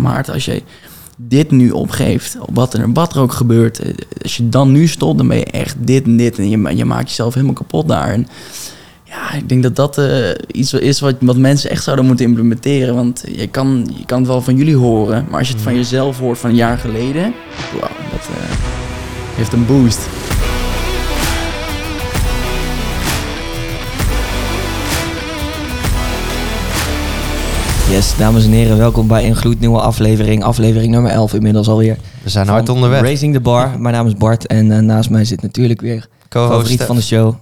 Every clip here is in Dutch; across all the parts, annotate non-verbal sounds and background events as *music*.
Maarten, als je dit nu opgeeft, wat er, wat er ook gebeurt, eh, als je dan nu stopt, dan ben je echt dit en dit. En je, je maakt jezelf helemaal kapot daar. En ja, ik denk dat dat eh, iets is wat, wat mensen echt zouden moeten implementeren. Want je kan, je kan het wel van jullie horen, maar als je het van jezelf hoort van een jaar geleden, wauw, dat eh, heeft een boost. Yes, dames en heren, welkom bij een gloednieuwe aflevering. Aflevering nummer 11 inmiddels alweer. We zijn hard onderweg. Raising the Bar. Mijn naam is Bart en eh, naast mij zit natuurlijk weer Co-host favoriet van de show,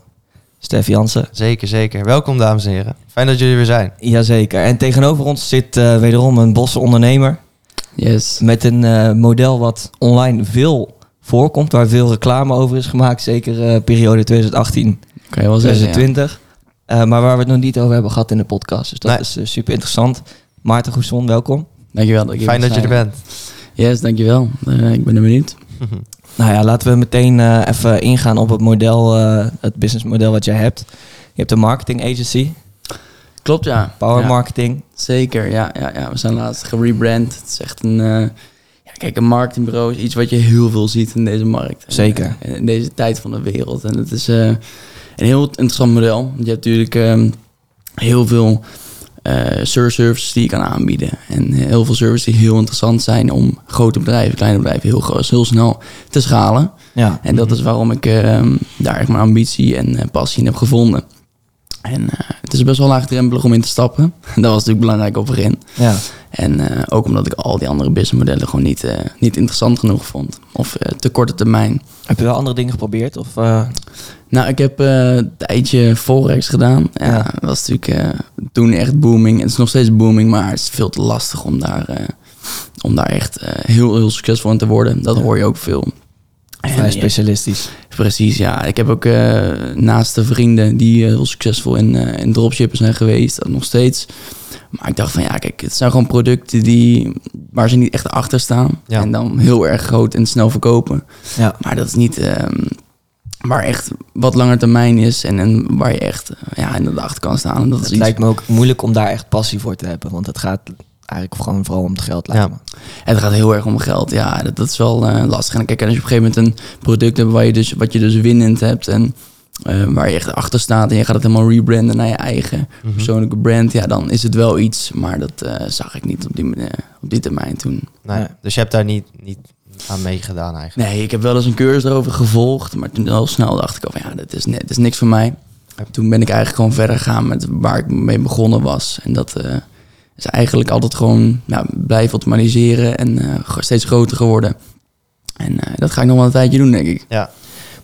Stef Jansen. Zeker, zeker. Welkom dames en heren. Fijn dat jullie weer zijn. Jazeker. En tegenover ons zit eh, wederom een bosse ondernemer Yes. met een eh, model wat online veel voorkomt, waar veel reclame over is gemaakt. Zeker eh, periode 2018, Kan je wel zeggen. ja. 2020. Eh, maar waar we het nog niet over hebben gehad in de podcast. Dus dat Nee. is eh, super interessant. Maarten Goesson, welkom. Dankjewel. Dat Fijn dat je er bent. Yes, dankjewel. Eh ik ben er benieuwd. Nou ja, laten we meteen eh, even ingaan op het model, eh, het businessmodel wat jij hebt. Je hebt een marketing agency, Klopt, ja. power Ja, marketing. Zeker, ja, ja, ja. We zijn laatst gerebrand. Het is echt een... eh, ja, kijk, een marketingbureau is iets wat je heel veel ziet in deze markt. Zeker. in deze tijd van de wereld. En het is eh, een heel interessant model. Je hebt natuurlijk ehm, heel veel eh services die je kan aanbieden. En heel veel services die heel interessant zijn om grote bedrijven, kleine bedrijven heel, groot, heel snel te schalen. Ja, En dat is waarom ik ehm, daar echt mijn ambitie en eh, passie in heb gevonden. En eh, het is best wel laagdrempelig om in te stappen. *laughs* Dat was natuurlijk belangrijk op het begin. ja. En eh, ook omdat ik al die andere businessmodellen gewoon niet, eh, niet interessant genoeg vond. Of eh, te korte termijn. Heb je wel andere dingen geprobeerd? Of, Nou, ik heb een tijdje Forex gedaan. Ja, Ja. Dat was natuurlijk toen echt booming. Het is nog steeds booming, maar het is veel te lastig om daar, om daar echt heel, heel succesvol in te worden. Dat Ja. hoor je ook veel. Vrij ja, specialistisch. Precies, ja. Ik heb ook eh, naast de vrienden die eh, heel succesvol in, eh in dropshippen zijn geweest, dat nog steeds. Maar ik dacht van ja, kijk, het zijn gewoon producten die, waar ze niet echt achter staan. Ja. En dan heel erg groot en snel verkopen. Ja. Maar dat is niet ehm, waar echt wat langer termijn is en, en waar je echt ja, in de achter kan staan. En dat is Het iets, lijkt me ook moeilijk om daar echt passie voor te hebben. Want het gaat eigenlijk gewoon vooral om het geld, lijkt Ja. Het gaat heel erg om geld. Ja, dat, dat is wel eh, lastig. En kijk, als je op een gegeven moment een product hebt waar je dus, wat je dus winnend hebt en eh, waar je echt achter staat en je gaat het helemaal rebranden naar je eigen Mhm. persoonlijke brand, ja, dan is het wel iets. Maar dat eh, zag ik niet op die, manier- op die termijn toen. Nee, Ja. Dus je hebt daar niet, niet aan meegedaan eigenlijk. Nee, ik heb wel eens een cursus erover gevolgd, maar toen al snel dacht ik al van ja, dat is, net, dat is niks voor mij. Toen ben ik eigenlijk gewoon verder gegaan met waar ik mee begonnen was. En dat eh, is eigenlijk altijd gewoon ja, blijven optimaliseren en eh, steeds groter geworden. En eh, dat ga ik nog wel een tijdje doen, denk ik. Ja.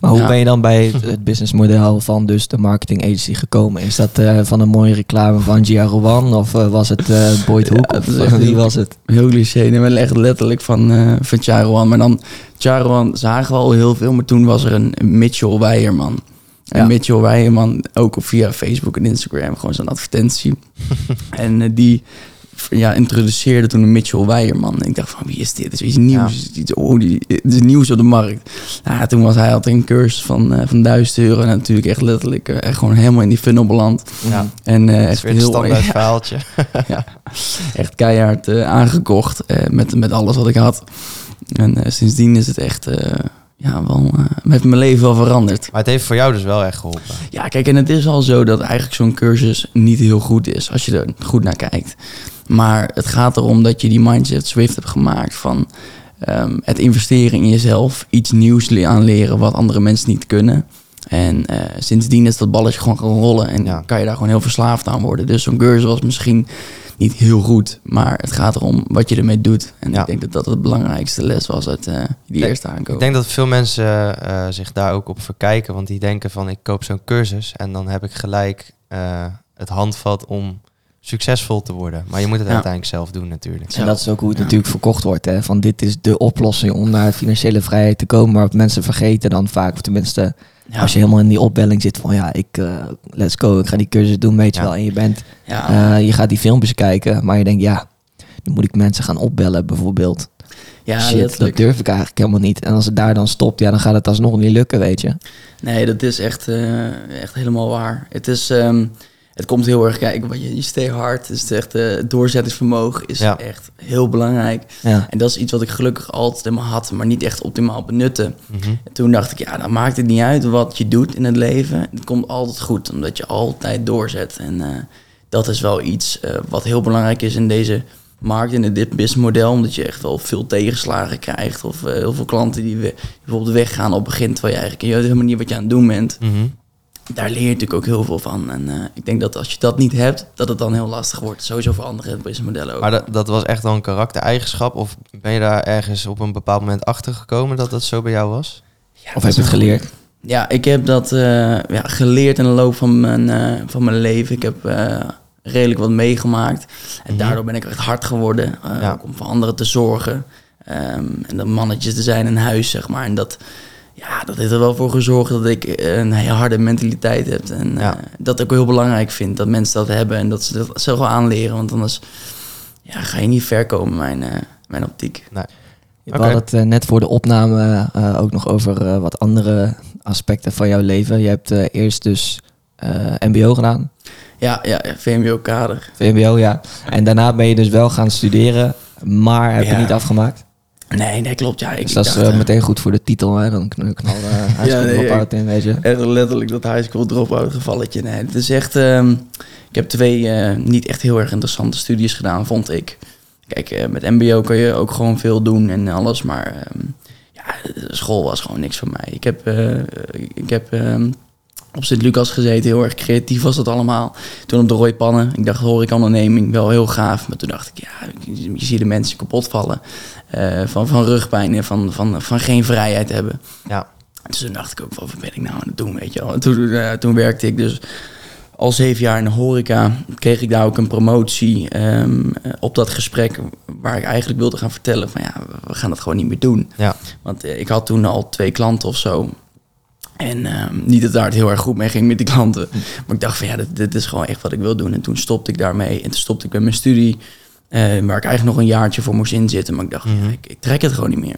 Maar hoe Ja. ben je dan bij het, *laughs* het businessmodel van dus de marketing agency gekomen? Is dat eh, van een mooie reclame van Gia Rowan? Of was het eh Boyd Hoek? Ja, of dat is echt wie heel- was het? Heel cliché, nee, maar echt letterlijk van, eh van Charoan. Maar dan, Charoan zagen we al heel veel, maar toen was er een Mitchell Weijerman. En Ja. Mitchell Weijerman, ook via Facebook en Instagram, gewoon zo'n advertentie. *laughs* en eh, die ja, introduceerde toen een Mitchell Weijerman. En ik dacht van, wie is dit? Dit is iets nieuws. Iets, oh, die, dit is nieuws op de markt. Ja, toen was hij altijd een cursus van, eh van 1000 euro. En natuurlijk echt letterlijk eh, echt gewoon helemaal in die funnel beland. Ja. En is echt weer een heel standaard *laughs* ja, verhaaltje. *laughs* ja, echt keihard aangekocht met, met alles wat ik had. En sindsdien is het echt, ja, wel, eh, heeft mijn leven wel veranderd. Maar het heeft voor jou dus wel echt geholpen. Ja, kijk, en het is al zo dat eigenlijk zo'n cursus niet heel goed is als je er goed naar kijkt. Maar het gaat erom dat je die mindset swift hebt gemaakt van ehm, het investeren in jezelf, iets nieuws le- aanleren wat andere mensen niet kunnen. En eh, sindsdien is dat balletje gewoon gaan rollen en Ja. kan je daar gewoon heel verslaafd aan worden. Dus zo'n cursus was misschien niet heel goed, maar het gaat erom wat je ermee doet. En Ja. ik denk dat dat het belangrijkste les was uit eh, die Ik- eerste aankoop. Ik denk dat veel mensen eh, zich daar ook op verkijken. Want die denken van ik koop zo'n cursus en dan heb ik gelijk eh, het handvat om succesvol te worden. Maar je moet het Ja. uiteindelijk zelf doen natuurlijk. En dat is ook hoe het Ja. natuurlijk verkocht wordt. Hè? Van dit is de oplossing om naar financiële vrijheid te komen. Maar wat mensen vergeten dan vaak, of tenminste Ja. als je helemaal in die opbelling zit van ja, ik eh, let's go, ik ga die cursus doen, weet je Ja. wel. En je bent, ja. eh, je gaat die filmpjes kijken, maar je denkt ja, dan moet ik mensen gaan opbellen bijvoorbeeld. ja, Shit, dat durf ik eigenlijk helemaal niet. En als het daar dan stopt, ja, dan gaat het alsnog niet lukken, weet je. Nee, dat is echt, eh, echt helemaal waar. Het is, ehm, het komt heel erg kijken. Want je, je stay hard. Dus het echt, eh, het doorzettingsvermogen is Ja. echt heel belangrijk. Ja. En dat is iets wat ik gelukkig altijd in me had, maar niet echt optimaal benutten. Mhm. En toen dacht ik, ja, dan maakt het niet uit wat je doet in het leven. Het komt altijd goed, omdat je altijd doorzet. En eh, dat is wel iets eh, wat heel belangrijk is in deze markt, in dit businessmodel. Omdat je echt wel veel tegenslagen krijgt. Of heel veel klanten die, we, die bijvoorbeeld weggaan op begin, terwijl je eigenlijk je weet helemaal niet wat je aan het doen bent. Mhm. Daar leer je natuurlijk ook heel veel van. En eh, ik denk dat als je dat niet hebt, dat het dan heel lastig wordt. Sowieso voor andere businessmodellen ook. Maar dat, dat was echt wel een karaktereigenschap? Of ben je daar ergens op een bepaald moment achter gekomen dat dat zo bij jou was? Ja, Of heb je het geleerd? Ja, ik heb dat eh, ja, geleerd in de loop van mijn, eh, van mijn leven. Ik heb eh, redelijk wat meegemaakt. En Mhm. daardoor ben ik echt hard geworden. eh, Ja. Om voor anderen te zorgen. Ehm, en dat mannetjes te zijn in huis, zeg maar. En dat, ja, dat heeft er wel voor gezorgd dat ik een hele harde mentaliteit heb. En Ja. eh, dat ik ook heel belangrijk vind dat mensen dat hebben. En dat ze dat zelf wel aanleren. Want anders ja, ga je niet ver komen, mijn, eh, mijn optiek. We Oké. hadden het eh, net voor de opname eh, ook nog over eh, wat andere aspecten van jouw leven. Je hebt eh, eerst dus eh, MBO gedaan, Ja, ja, ja, VMBO-kader. VMBO, ja. En daarna ben je dus wel gaan studeren, maar heb je Ja. niet afgemaakt. Nee, nee, klopt. Ja, ik, Dus dat is eh, eh, meteen goed voor de titel, hè? Dan kn- knal uh, *laughs* high nee, dropout in, weet je. Echt letterlijk dat high school drop-out gevalletje. Nee, het is echt... ehm, ik heb twee niet echt heel erg interessante studies gedaan, vond ik. Kijk, met mbo kan je ook gewoon veel doen en alles. Maar ehm, ja, school was gewoon niks voor mij. Ik heb, ik heb ehm, op Sint-Lucas gezeten, heel erg creatief was dat allemaal. Toen op de Rooipannen. Ik dacht horecaonderneming, wel heel gaaf. Maar toen dacht ik, ja, je, je ziet de mensen kapot vallen. Eh, van, van rugpijn en van, van, van geen vrijheid hebben. Ja. Dus toen dacht ik ook, wat ben ik nou aan het doen, weet je wel. En toen, eh, toen werkte ik dus al zeven jaar in de horeca. Kreeg ik daar ook een promotie ehm, eh, op dat gesprek... waar ik eigenlijk wilde gaan vertellen van... ja, we gaan dat gewoon niet meer doen. Ja. Want eh, ik had toen al twee klanten of zo. En ehm, niet dat daar het heel erg goed mee ging met die klanten. Maar ik dacht van ja, dit, dit is gewoon echt wat ik wil doen. En toen stopte ik daarmee. En toen stopte ik met mijn studie. Eh, waar ik eigenlijk nog een jaartje voor moest inzitten. Maar ik dacht, Mhm. ja, ik, ik trek het gewoon niet meer.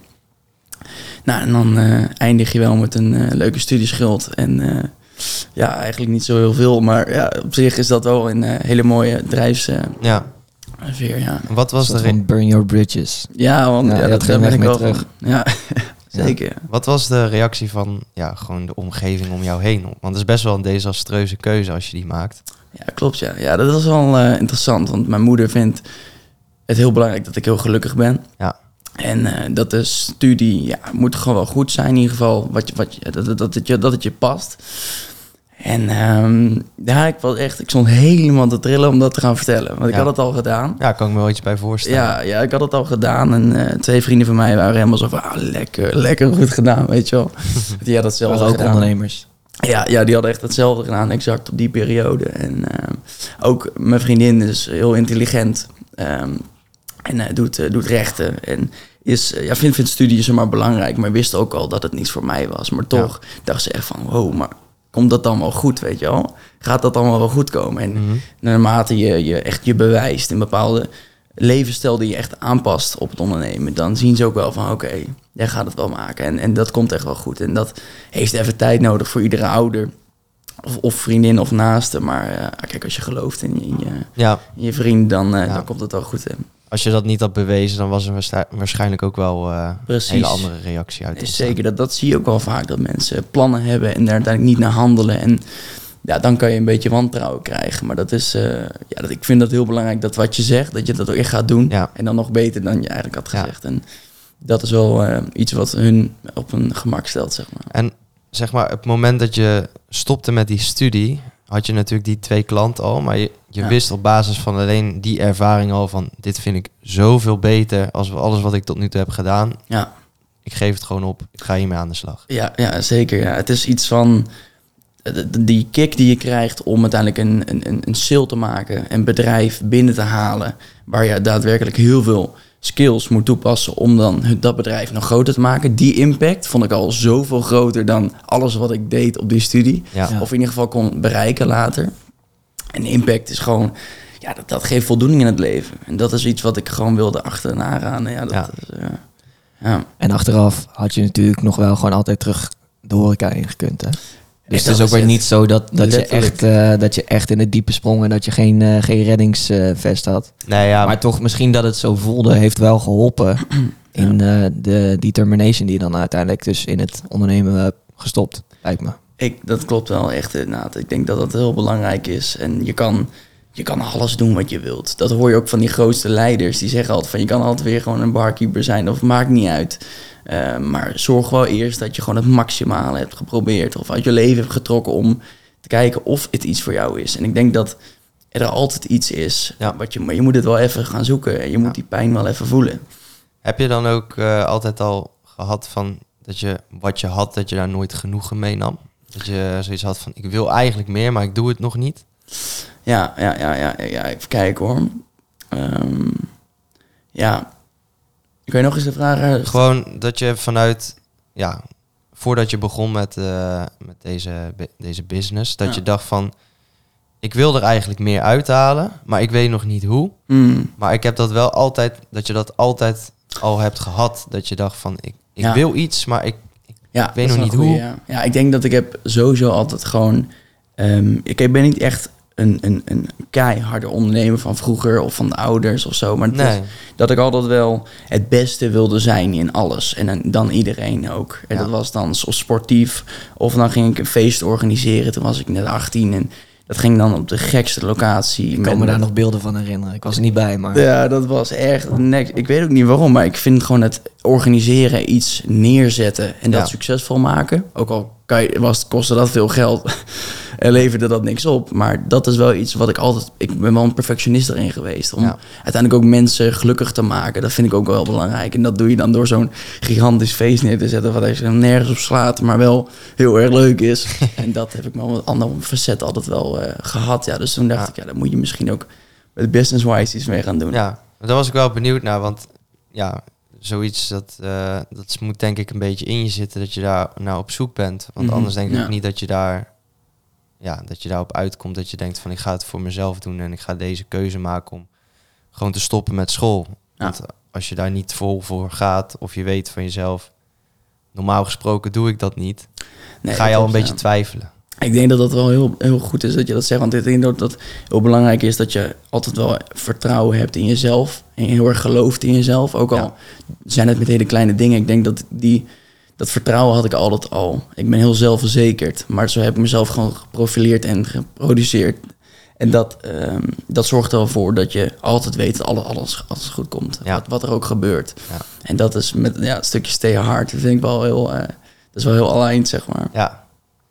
Nou, en dan eh, eindig je wel met een eh, leuke studieschuld. En eh, ja, eigenlijk niet zo heel veel. Maar ja, op zich is dat wel een hele mooie drijfsfeer. ja. ja. Wat was, re- van burn your bridges. ja, want Ja, dat ben ik wel terug. *laughs* Ja, zeker. wat was de reactie van ja, gewoon de omgeving om jou heen? Want het is best wel een desastreuze keuze als je die maakt. Ja, klopt. Ja, ja dat is wel eh, interessant. Want mijn moeder vindt het heel belangrijk dat ik heel gelukkig ben. Ja. En eh, dat de studie ja, moet gewoon wel goed zijn, in ieder geval. Wat je, wat je, dat, dat, dat, het je, dat het je past. En ehm, ja, ik was echt, ik stond helemaal te trillen om dat te gaan vertellen. Want ik Ja. had het al gedaan. Ja, kan ik me wel iets bij voorstellen. Ja, ja, ik had het al gedaan. En eh, twee vrienden van mij waren helemaal zo van, ah, lekker, lekker goed gedaan, weet je wel. *laughs* Die hadden hetzelfde ook gedaan. ondernemers. Ja, ja, die hadden echt hetzelfde gedaan, exact op die periode. En ehm, ook mijn vriendin is heel intelligent ehm, en eh, doet, eh, doet rechten. En is, eh, ja, vindt, vindt studie zomaar belangrijk, maar wist ook al dat het niets voor mij was. Maar toch dacht ze echt van, wow, maar komt dat dan wel goed, weet je wel? Gaat dat allemaal wel goed komen? En Mhm. naarmate je, je echt je bewijst in bepaalde levensstijl die je echt aanpast op het ondernemen, dan zien ze ook wel van oké, jij gaat het wel maken. En, en dat komt echt wel goed. En dat heeft even tijd nodig voor iedere ouder. Of, of vriendin of naaste. Maar kijk, als je gelooft in je, in je, Ja, in je vriend, dan, Ja. dan komt het wel goed. Hè. Als je dat niet had bewezen, dan was er waarschijnlijk ook wel eh, een hele andere reactie uit. Is zeker, dat, dat zie je ook wel vaak. Dat mensen plannen hebben en daar uiteindelijk niet naar handelen. En ja, dan kan je een beetje wantrouwen krijgen. Maar dat is, eh, ja, dat, ik vind dat heel belangrijk dat wat je zegt, dat je dat ook echt gaat doen. Ja. En dan nog beter dan je eigenlijk had Ja. gezegd. En dat is wel eh, iets wat hun op een gemak stelt, zeg maar. En zeg maar, op het moment dat je stopte met die studie, had je natuurlijk die twee klanten al, maar je, je Ja. wist op basis van alleen die ervaring al van, dit vind ik zoveel beter als alles wat ik tot nu toe heb gedaan. Ja. Ik geef het gewoon op, ik ga hiermee aan de slag. Ja, ja zeker. Ja. Het is iets van eh, die kick die je krijgt om uiteindelijk een, een, een- een sale te maken, een bedrijf binnen te halen, waar je daadwerkelijk heel veel skills moet toepassen om dan het- dat bedrijf nog groter te maken. Die impact vond ik al zoveel groter dan alles wat ik deed op die studie. Ja. Of in ieder geval kon bereiken later. En impact is gewoon, ja, dat, dat geeft voldoening in het leven. En dat is iets wat ik gewoon wilde achterna gaan. Ja, dat Ja. Is, eh, ja. En achteraf had je natuurlijk nog wel gewoon altijd terug de horeca ingekund. Hè? Dus het is ook weer niet zo dat, dat, je echt, eh, dat je echt in het diepe sprong en dat je geen, eh, geen reddingsvest had. Nee, ja, maar toch, misschien dat het zo voelde, heeft wel geholpen *clears throat* in eh, de determination die je dan uiteindelijk dus in het ondernemen hebt gestopt, lijkt me. Ik, dat klopt wel echt inderdaad. Ik denk dat dat heel belangrijk is. En je kan, je kan alles doen wat je wilt. Dat hoor je ook van die grootste leiders. Die zeggen altijd van je kan altijd weer gewoon een barkeeper zijn. Of maakt niet uit. Eh, maar zorg wel eerst dat je gewoon het maximale hebt geprobeerd. Of uit je leven hebt getrokken om te kijken of het iets voor jou is. En ik denk dat er altijd iets is. Ja. Wat je, maar je moet het wel even gaan zoeken. En je moet Ja. die pijn wel even voelen. Heb je dan ook eh, altijd al gehad van dat je wat je had, dat je daar nooit genoegen mee nam? Dat je zoiets had van ik wil eigenlijk meer, maar ik doe het nog niet? Ja, ja, ja, ja, ja. Even kijken hoor. Ehm, ja. Kun je nog eens de vraag herhalen? Gewoon dat je vanuit, ja, voordat je begon met, eh, met deze, deze business, dat Ja. je dacht van ik wil er eigenlijk meer uithalen, maar ik weet nog niet hoe. Mm, Maar ik heb dat wel altijd, dat je dat altijd al hebt gehad. Dat je dacht van ik, ik Ja. wil iets, maar ik, ja, weet nog niet hoe. ja, ik denk dat ik heb sowieso altijd gewoon... ehm, ik ben niet echt een, een, een keiharde ondernemer van vroeger of van de ouders of zo. Maar nee. is dat ik altijd wel het beste wilde zijn in alles. En dan, dan iedereen ook. En Ja. dat was dan zo sportief. Of dan ging ik een feest organiseren. Toen was ik net 18 en dat ging dan op de gekste locatie. Ik kan me daar nog beelden van herinneren. Ik was er niet bij, maar... Ja, dat was echt next. Ik weet ook niet waarom, maar ik vind gewoon het organiseren, iets neerzetten en dat Ja. succesvol maken. Ook al kan je, was, kostte dat veel geld en leverde dat niks op. Maar dat is wel iets wat ik altijd... Ik ben wel een perfectionist erin geweest. Om Ja. uiteindelijk ook mensen gelukkig te maken. Dat vind ik ook wel belangrijk. En dat doe je dan door zo'n gigantisch feest neer te zetten... wat je nergens op slaat, maar wel heel erg leuk is. *laughs* en dat heb ik wel met andere facetten altijd wel eh, gehad. Ja, dus toen dacht Ja. ik, ja, daar moet je misschien ook... met business-wise iets mee gaan doen. Ja, daar was ik wel benieuwd naar, want ja, zoiets dat, eh, dat moet denk ik een beetje in je zitten dat je daar naar op zoek bent. Want Mhm, anders denk ik ja. niet dat je daar, ja, dat je daarop uitkomt dat je denkt van ik ga het voor mezelf doen en ik ga deze keuze maken om gewoon te stoppen met school. Ja. Want als je daar niet vol voor gaat of je weet van jezelf, normaal gesproken doe ik dat niet, Nee, ga je al een beetje ja. twijfelen. Ik denk dat dat wel heel, heel goed is dat je dat zegt. Want ik denk dat dat heel belangrijk is dat je altijd wel vertrouwen hebt in jezelf. En heel erg gelooft in jezelf. Ook al Ja. zijn het met hele kleine dingen. Ik denk dat die, dat vertrouwen had ik altijd al. Ik ben heel zelfverzekerd. Maar zo heb ik mezelf gewoon geprofileerd en geproduceerd. En dat, ehm, dat zorgt er wel voor dat je altijd weet dat alles, alles, goed komt. Ja. Wat, wat er ook gebeurt. Ja. En dat is met ja, stukje stay hard. Dat vind ik wel heel... eh, dat is wel heel aligned, zeg maar. Ja,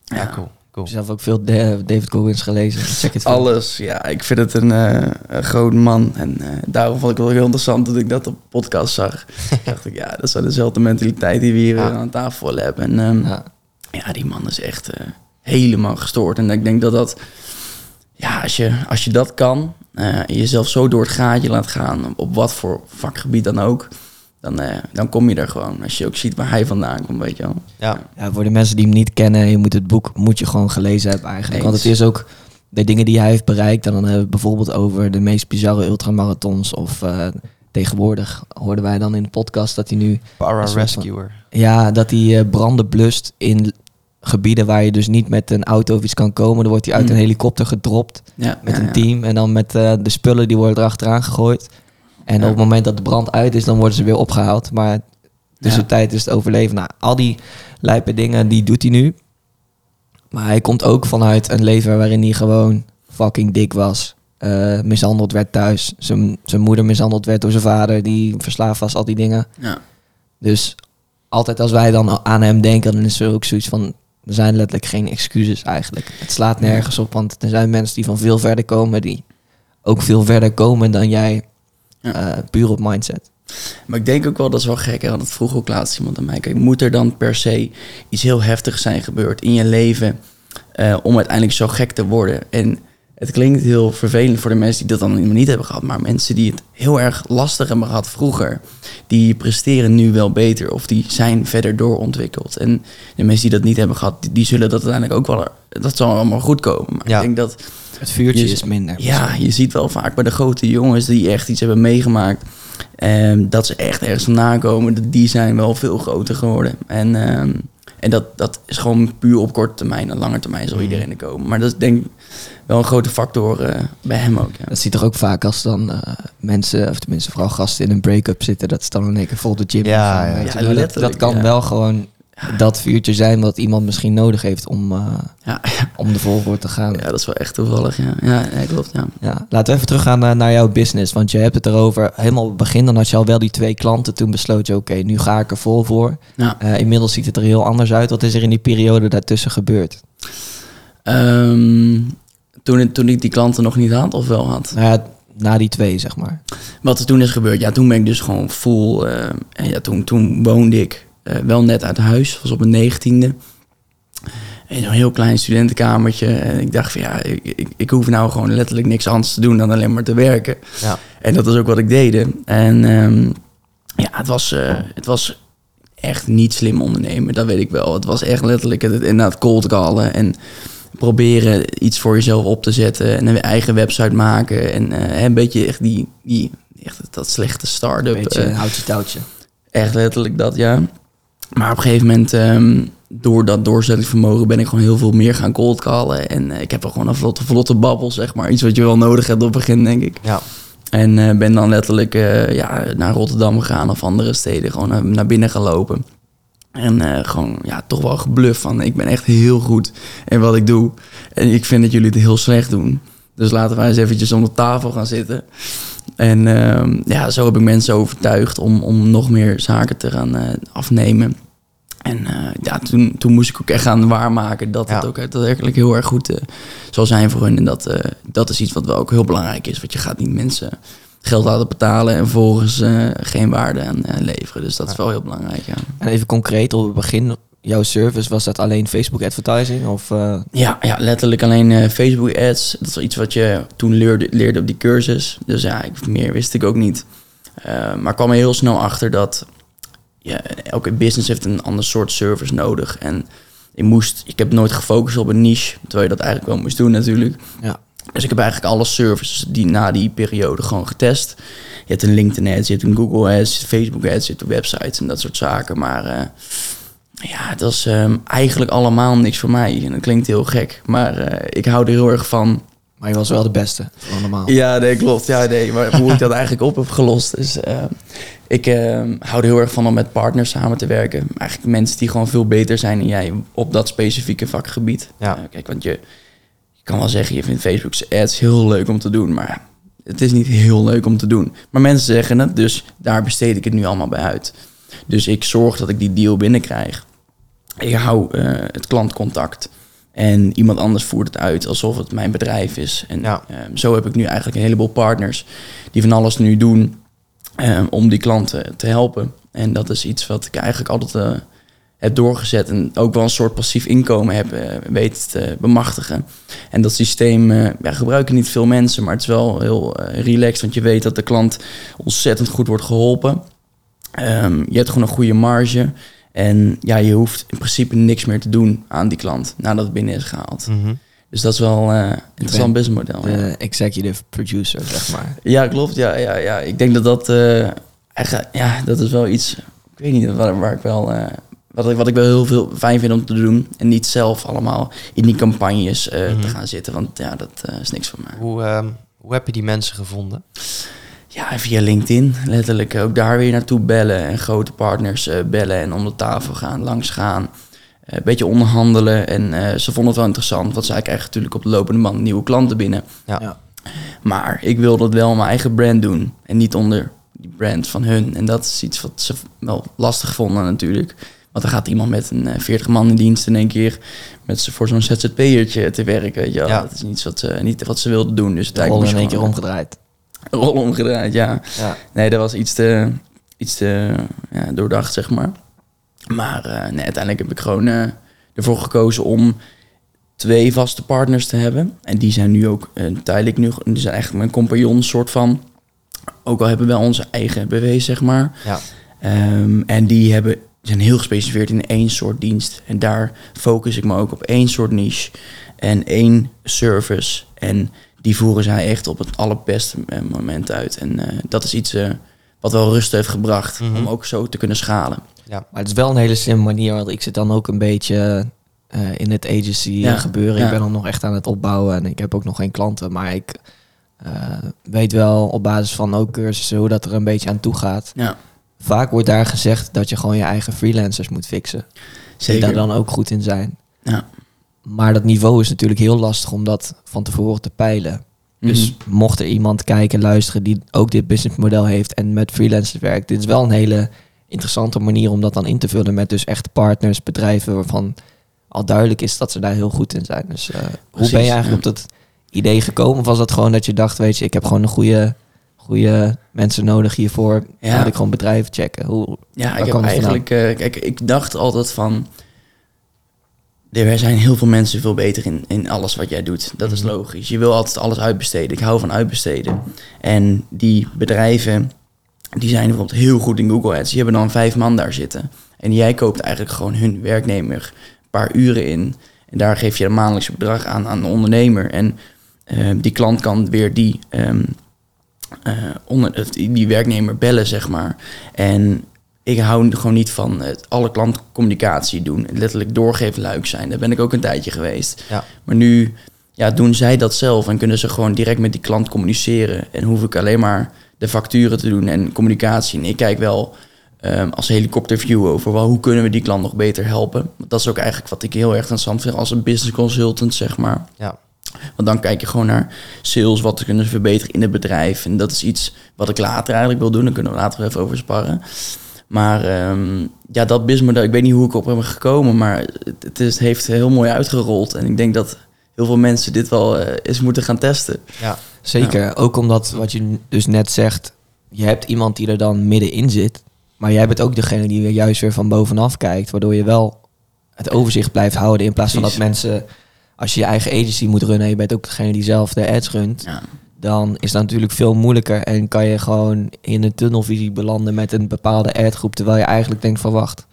ja, Ja. cool. Cool. Ik heb zelf ook veel Da- David Goggins gelezen. *laughs* Check het. Alles, ja. Ik vind het een, een groot man. En eh, daarom vond ik het wel heel interessant dat ik dat op podcast zag. *laughs* dacht ik, ja, dat is wel dezelfde mentaliteit die we hier Ja. aan tafel hebben. En ehm, ja. Ja. die man is echt eh, helemaal gestoord. En ik denk dat dat, ja, als je, als je dat kan, jezelf zo door het gaatje laat gaan, op wat voor vakgebied dan ook, dan, eh, dan kom je er gewoon. Als je ook ziet waar hij vandaan komt, weet je wel. Ja, Ja, voor de mensen die hem niet kennen, je moet het boek moet je gewoon gelezen hebben eigenlijk. Want het is ook de dingen die hij heeft bereikt. En dan hebben we het bijvoorbeeld over de meest bizarre ultramarathons. Of eh, tegenwoordig hoorden wij dan in de podcast dat hij nu... para Een soort van- rescuer. Ja, dat hij eh, branden blust in gebieden waar je dus niet met een auto of iets kan komen. Dan wordt hij uit Mm. een helikopter gedropt Ja, met ja, een ja. team. En dan met eh, de spullen die worden erachteraan gegooid. En op het moment dat de brand uit is, dan worden ze weer opgehaald. Maar tussentijd is het overleven. Nou, al die lijpe dingen, die doet hij nu. Maar hij komt ook vanuit een leven waarin hij gewoon fucking dik was. Eh, mishandeld werd thuis. Zijn zijn moeder mishandeld werd door zijn vader, die verslaafd was, al die dingen. Ja. Dus altijd als wij dan aan hem denken, dan is er ook zoiets van... Er zijn letterlijk geen excuses eigenlijk. Het slaat nergens op, want er zijn mensen die van veel verder komen... die ook veel verder komen dan jij, Ja. eh, puur op mindset. Maar ik denk ook wel, dat is wel gek, hè, want dat vroeg ook laatst iemand aan mij. Kijk, moet er dan per se iets heel heftigs zijn gebeurd in je leven eh, om uiteindelijk zo gek te worden? En het klinkt heel vervelend voor de mensen die dat dan helemaal niet hebben gehad, maar mensen die het heel erg lastig hebben gehad vroeger, die presteren nu wel beter of die zijn verder doorontwikkeld. En de mensen die dat niet hebben gehad, die, die zullen dat uiteindelijk ook wel, dat zal allemaal goed komen. Maar Ja. ik denk dat Het vuurtje Je- is minder. ja, je ziet wel vaak bij de grote jongens die echt iets hebben meegemaakt. ehm, dat ze echt ergens vandaan komen. dat Die zijn wel veel groter geworden. En, ehm, En dat, dat is gewoon puur op korte termijn. En lange termijn zal Mhm. iedereen er komen. Maar dat is denk ik wel een grote factor eh, bij hem ook. Ja. Dat zie je toch ook vaak als dan eh, mensen, of tenminste vooral gasten in een break-up zitten, dat ze dan in één keer vol de gym Ja, gaan, ja. dat, dat kan ja. wel gewoon dat vuurtje zijn wat iemand misschien nodig heeft om, eh, Ja, om de volgorde te gaan. ja, dat is wel echt toevallig. Ja, ja nee, klopt. Ja. Ja, laten we even teruggaan naar, naar jouw business. Want je hebt het erover, helemaal op het begin, dan had je al wel die twee klanten. Toen besloot je, oké, nu ga ik er vol voor. Ja. Eh, inmiddels ziet het er heel anders uit. Wat is er in die periode daartussen gebeurd? Ehm, toen, ik- toen ik die klanten nog niet had of wel had. Nou ja, na die twee, zeg maar. Wat er toen is gebeurd, ja, toen ben ik dus gewoon full. eh, en ja, toen, toen woonde ik eh, wel net uit huis, was op mijn negentiende. In een heel klein studentenkamertje. En ik dacht van ja, ik, ik, ik hoef nou gewoon letterlijk niks anders te doen dan alleen maar te werken. Ja. En dat is ook wat ik deed. En ehm, ja, het was, eh, het was echt niet slim ondernemen, dat weet ik wel. Het was echt letterlijk het, inderdaad cold callen en proberen iets voor jezelf op te zetten en een eigen website maken en eh, een beetje echt die, die echt dat slechte start-up. Beetje eh, houtje touwtje. echt letterlijk dat, ja. Maar op een gegeven moment, ehm, door dat doorzettingsvermogen, ben ik gewoon heel veel meer gaan cold callen. En eh, ik heb wel gewoon een vlotte, vlotte babbel, zeg maar. Iets wat je wel nodig hebt op het begin, denk ik. Ja. En ben dan letterlijk ja, naar Rotterdam gegaan of andere steden. Gewoon naar binnen gelopen. En eh, gewoon ja, toch wel gebluft van ik ben echt heel goed in wat ik doe. En ik vind dat jullie het heel slecht doen. Dus laten wij eens eventjes om de tafel gaan zitten. En ehm, ja, zo heb ik mensen overtuigd om, om nog meer zaken te gaan eh, afnemen. En eh, ja, toen, toen moest ik ook echt gaan waarmaken dat het Ja. ook daadwerkelijk heel erg goed zal zijn voor hun. En dat, dat is iets wat wel ook heel belangrijk is. Want je gaat niet mensen geld laten betalen en vervolgens eh, geen waarde aan eh, leveren. Dus dat is wel heel belangrijk, ja. En even concreet, op het begin, jouw service, was dat alleen Facebook advertising? Of, eh, Ja, ja letterlijk alleen Facebook ads. Dat is iets wat je toen leerde, leerde op die cursus. Dus ja, ik, meer wist ik ook niet. Eh, maar ik kwam er heel snel achter dat ja, elke business heeft een ander soort service nodig. En ik moest, ik heb nooit gefocust op een niche, terwijl je dat eigenlijk wel moest doen natuurlijk. ja. Dus ik heb eigenlijk alle services die na die periode gewoon getest. Je hebt een LinkedIn ads, je hebt een Google ads, Facebook ads, je hebt websites en dat soort zaken. Maar eh, ja, het was ehm, eigenlijk allemaal niks voor mij. En dat klinkt heel gek, maar eh, ik hou er heel erg van. Maar je was wel de beste van allemaal. Ja, nee, klopt. Ja, nee, maar hoe ik dat eigenlijk op heb gelost is... eh, ik ehm, hou er heel erg van om met partners samen te werken. Eigenlijk mensen die gewoon veel beter zijn dan jij op dat specifieke vakgebied. Ja. Kijk, want je kan wel zeggen, je vindt Facebook's ads heel leuk om te doen, maar het is niet heel leuk om te doen. Maar mensen zeggen het, dus daar besteed ik het nu allemaal bij uit. Dus ik zorg dat ik die deal binnenkrijg. Ik hou eh, het klantcontact. En iemand anders voert het uit alsof het mijn bedrijf is. En Ja. ehm, zo heb ik nu eigenlijk een heleboel partners die van alles nu doen ehm, om die klanten te helpen. En dat is iets wat ik eigenlijk altijd eh, heb doorgezet en ook wel een soort passief inkomen heb eh, weten te bemachtigen. En dat systeem eh, ja, gebruiken niet veel mensen, maar het is wel heel eh, relaxed, want je weet dat de klant ontzettend goed wordt geholpen. Ehm, je hebt gewoon een goede marge. En ja, je hoeft in principe niks meer te doen aan die klant nadat het binnen is gehaald. Mhm. Dus dat is wel eh, een interessant businessmodel. ja. Executive producer, zeg maar. Ja, klopt. Ja, ja, ja. Ik denk dat dat eigenlijk, ja, dat is wel iets. Ik weet niet waar, waar ik wel. Wat, ik, wat ik wel heel veel fijn vind om te doen. En niet zelf allemaal in die campagnes eh, Mhm. te gaan zitten. Want ja, dat eh, is niks voor mij. Hoe, ehm, hoe heb je die mensen gevonden? Ja, via LinkedIn. Letterlijk ook daar weer naartoe bellen. En grote partners eh, bellen en om de tafel gaan, langs gaan. Eh, een beetje onderhandelen. En eh, ze vonden het wel interessant. Want zij krijgen natuurlijk op de lopende band nieuwe klanten binnen. Ja. Ja. Maar ik wilde het wel mijn eigen brand doen. En niet onder die brand van hun. En dat is iets wat ze wel lastig vonden natuurlijk. Want dan gaat iemand met een eh, 40 man in dienst in één keer met ze voor zo'n ZZP'ertje te werken. Weet je wel. Ja. Dat is niet wat ze, niet wat ze wilden doen. Dus rol moest in één keer omgedraaid. *laughs* rol omgedraaid, ja. Ja. Nee, dat was iets te, iets te ja, doordacht, zeg maar. Maar eh, nee, uiteindelijk heb ik gewoon eh, ervoor gekozen om twee vaste partners te hebben. En die zijn nu ook eh, tijdelijk nu, die zijn eigenlijk mijn compagnon soort van. Ook al hebben we onze eigen BV, zeg maar. Ja. Ehm, en die hebben, zijn heel gespecialiseerd in één soort dienst. En daar focus ik me ook op één soort niche en één service. En die voeren zij echt op het allerbeste moment uit. En eh, dat is iets eh, wat wel rust heeft gebracht Mhm. om ook zo te kunnen schalen. Ja. Maar het is wel een hele slimme manier, want ik zit dan ook een beetje eh, in het agency Ja, gebeuren. ja. Ik ben dan nog echt aan het opbouwen en ik heb ook nog geen klanten. Maar ik weet wel op basis van ook cursussen hoe dat er een beetje aan toe gaat. Ja, Vaak wordt daar gezegd dat je gewoon je eigen freelancers moet fixen. Die zeker. daar dan ook goed in zijn. Ja. Maar dat niveau is natuurlijk heel lastig om dat van tevoren te peilen. Dus Mhm. mocht er iemand kijken, luisteren die ook dit businessmodel heeft en met freelancers werkt, dit is wel een hele interessante manier om dat dan in te vullen met dus echt partners, bedrijven waarvan al duidelijk is dat ze daar heel goed in zijn. Dus eh, hoe ben je eigenlijk ja. op dat idee gekomen? Of was dat gewoon dat je dacht, weet je, ik heb gewoon een goede, goede mensen nodig hiervoor. Ja. Ik gewoon bedrijven checken. Hoe, Ja, ik heb eigenlijk... eh, kijk, ik dacht altijd van... Er zijn heel veel mensen veel beter in, in alles wat jij doet. Dat is Mhm. logisch. Je wil altijd alles uitbesteden. Ik hou van uitbesteden. En die bedrijven, die zijn bijvoorbeeld heel goed in Google Ads. Die hebben dan vijf man daar zitten. En jij koopt eigenlijk gewoon hun werknemer een paar uren in. En daar geef je een maandelijks bedrag aan aan de ondernemer. En eh, die klant kan weer die, ehm, eh, onder, die werknemer bellen, zeg maar. En ik hou gewoon niet van het alle klantcommunicatie doen. Letterlijk doorgeven luik zijn. Daar ben ik ook een tijdje geweest. Ja. Maar nu ja, doen zij dat zelf en kunnen ze gewoon direct met die klant communiceren. En hoef ik alleen maar de facturen te doen en communicatie. En ik kijk wel ehm, als helikopterview over wel, hoe kunnen we die klant nog beter helpen. Dat is ook eigenlijk wat ik heel erg interessant vind als een business consultant, zeg maar. Ja. Want dan kijk je gewoon naar sales, wat kunnen ze verbeteren in het bedrijf. En dat is iets wat ik later eigenlijk wil doen. Daar kunnen we later even over sparren. Maar ehm, ja, dat businessmodel, ik weet niet hoe ik op ben gekomen, maar het, het, is, het heeft heel mooi uitgerold. En ik denk dat heel veel mensen dit wel eh, eens moeten gaan testen. Ja. Zeker, ook omdat wat je dus net zegt, je hebt iemand die er dan middenin zit, maar jij bent ook degene die weer juist weer van bovenaf kijkt, waardoor je wel het overzicht blijft houden in plaats van dat mensen, als je je eigen agency moet runnen, en je bent ook degene die zelf de ads runt, Ja, dan is dat natuurlijk veel moeilijker en kan je gewoon in een tunnelvisie belanden met een bepaalde adgroep, terwijl je eigenlijk denkt van wacht,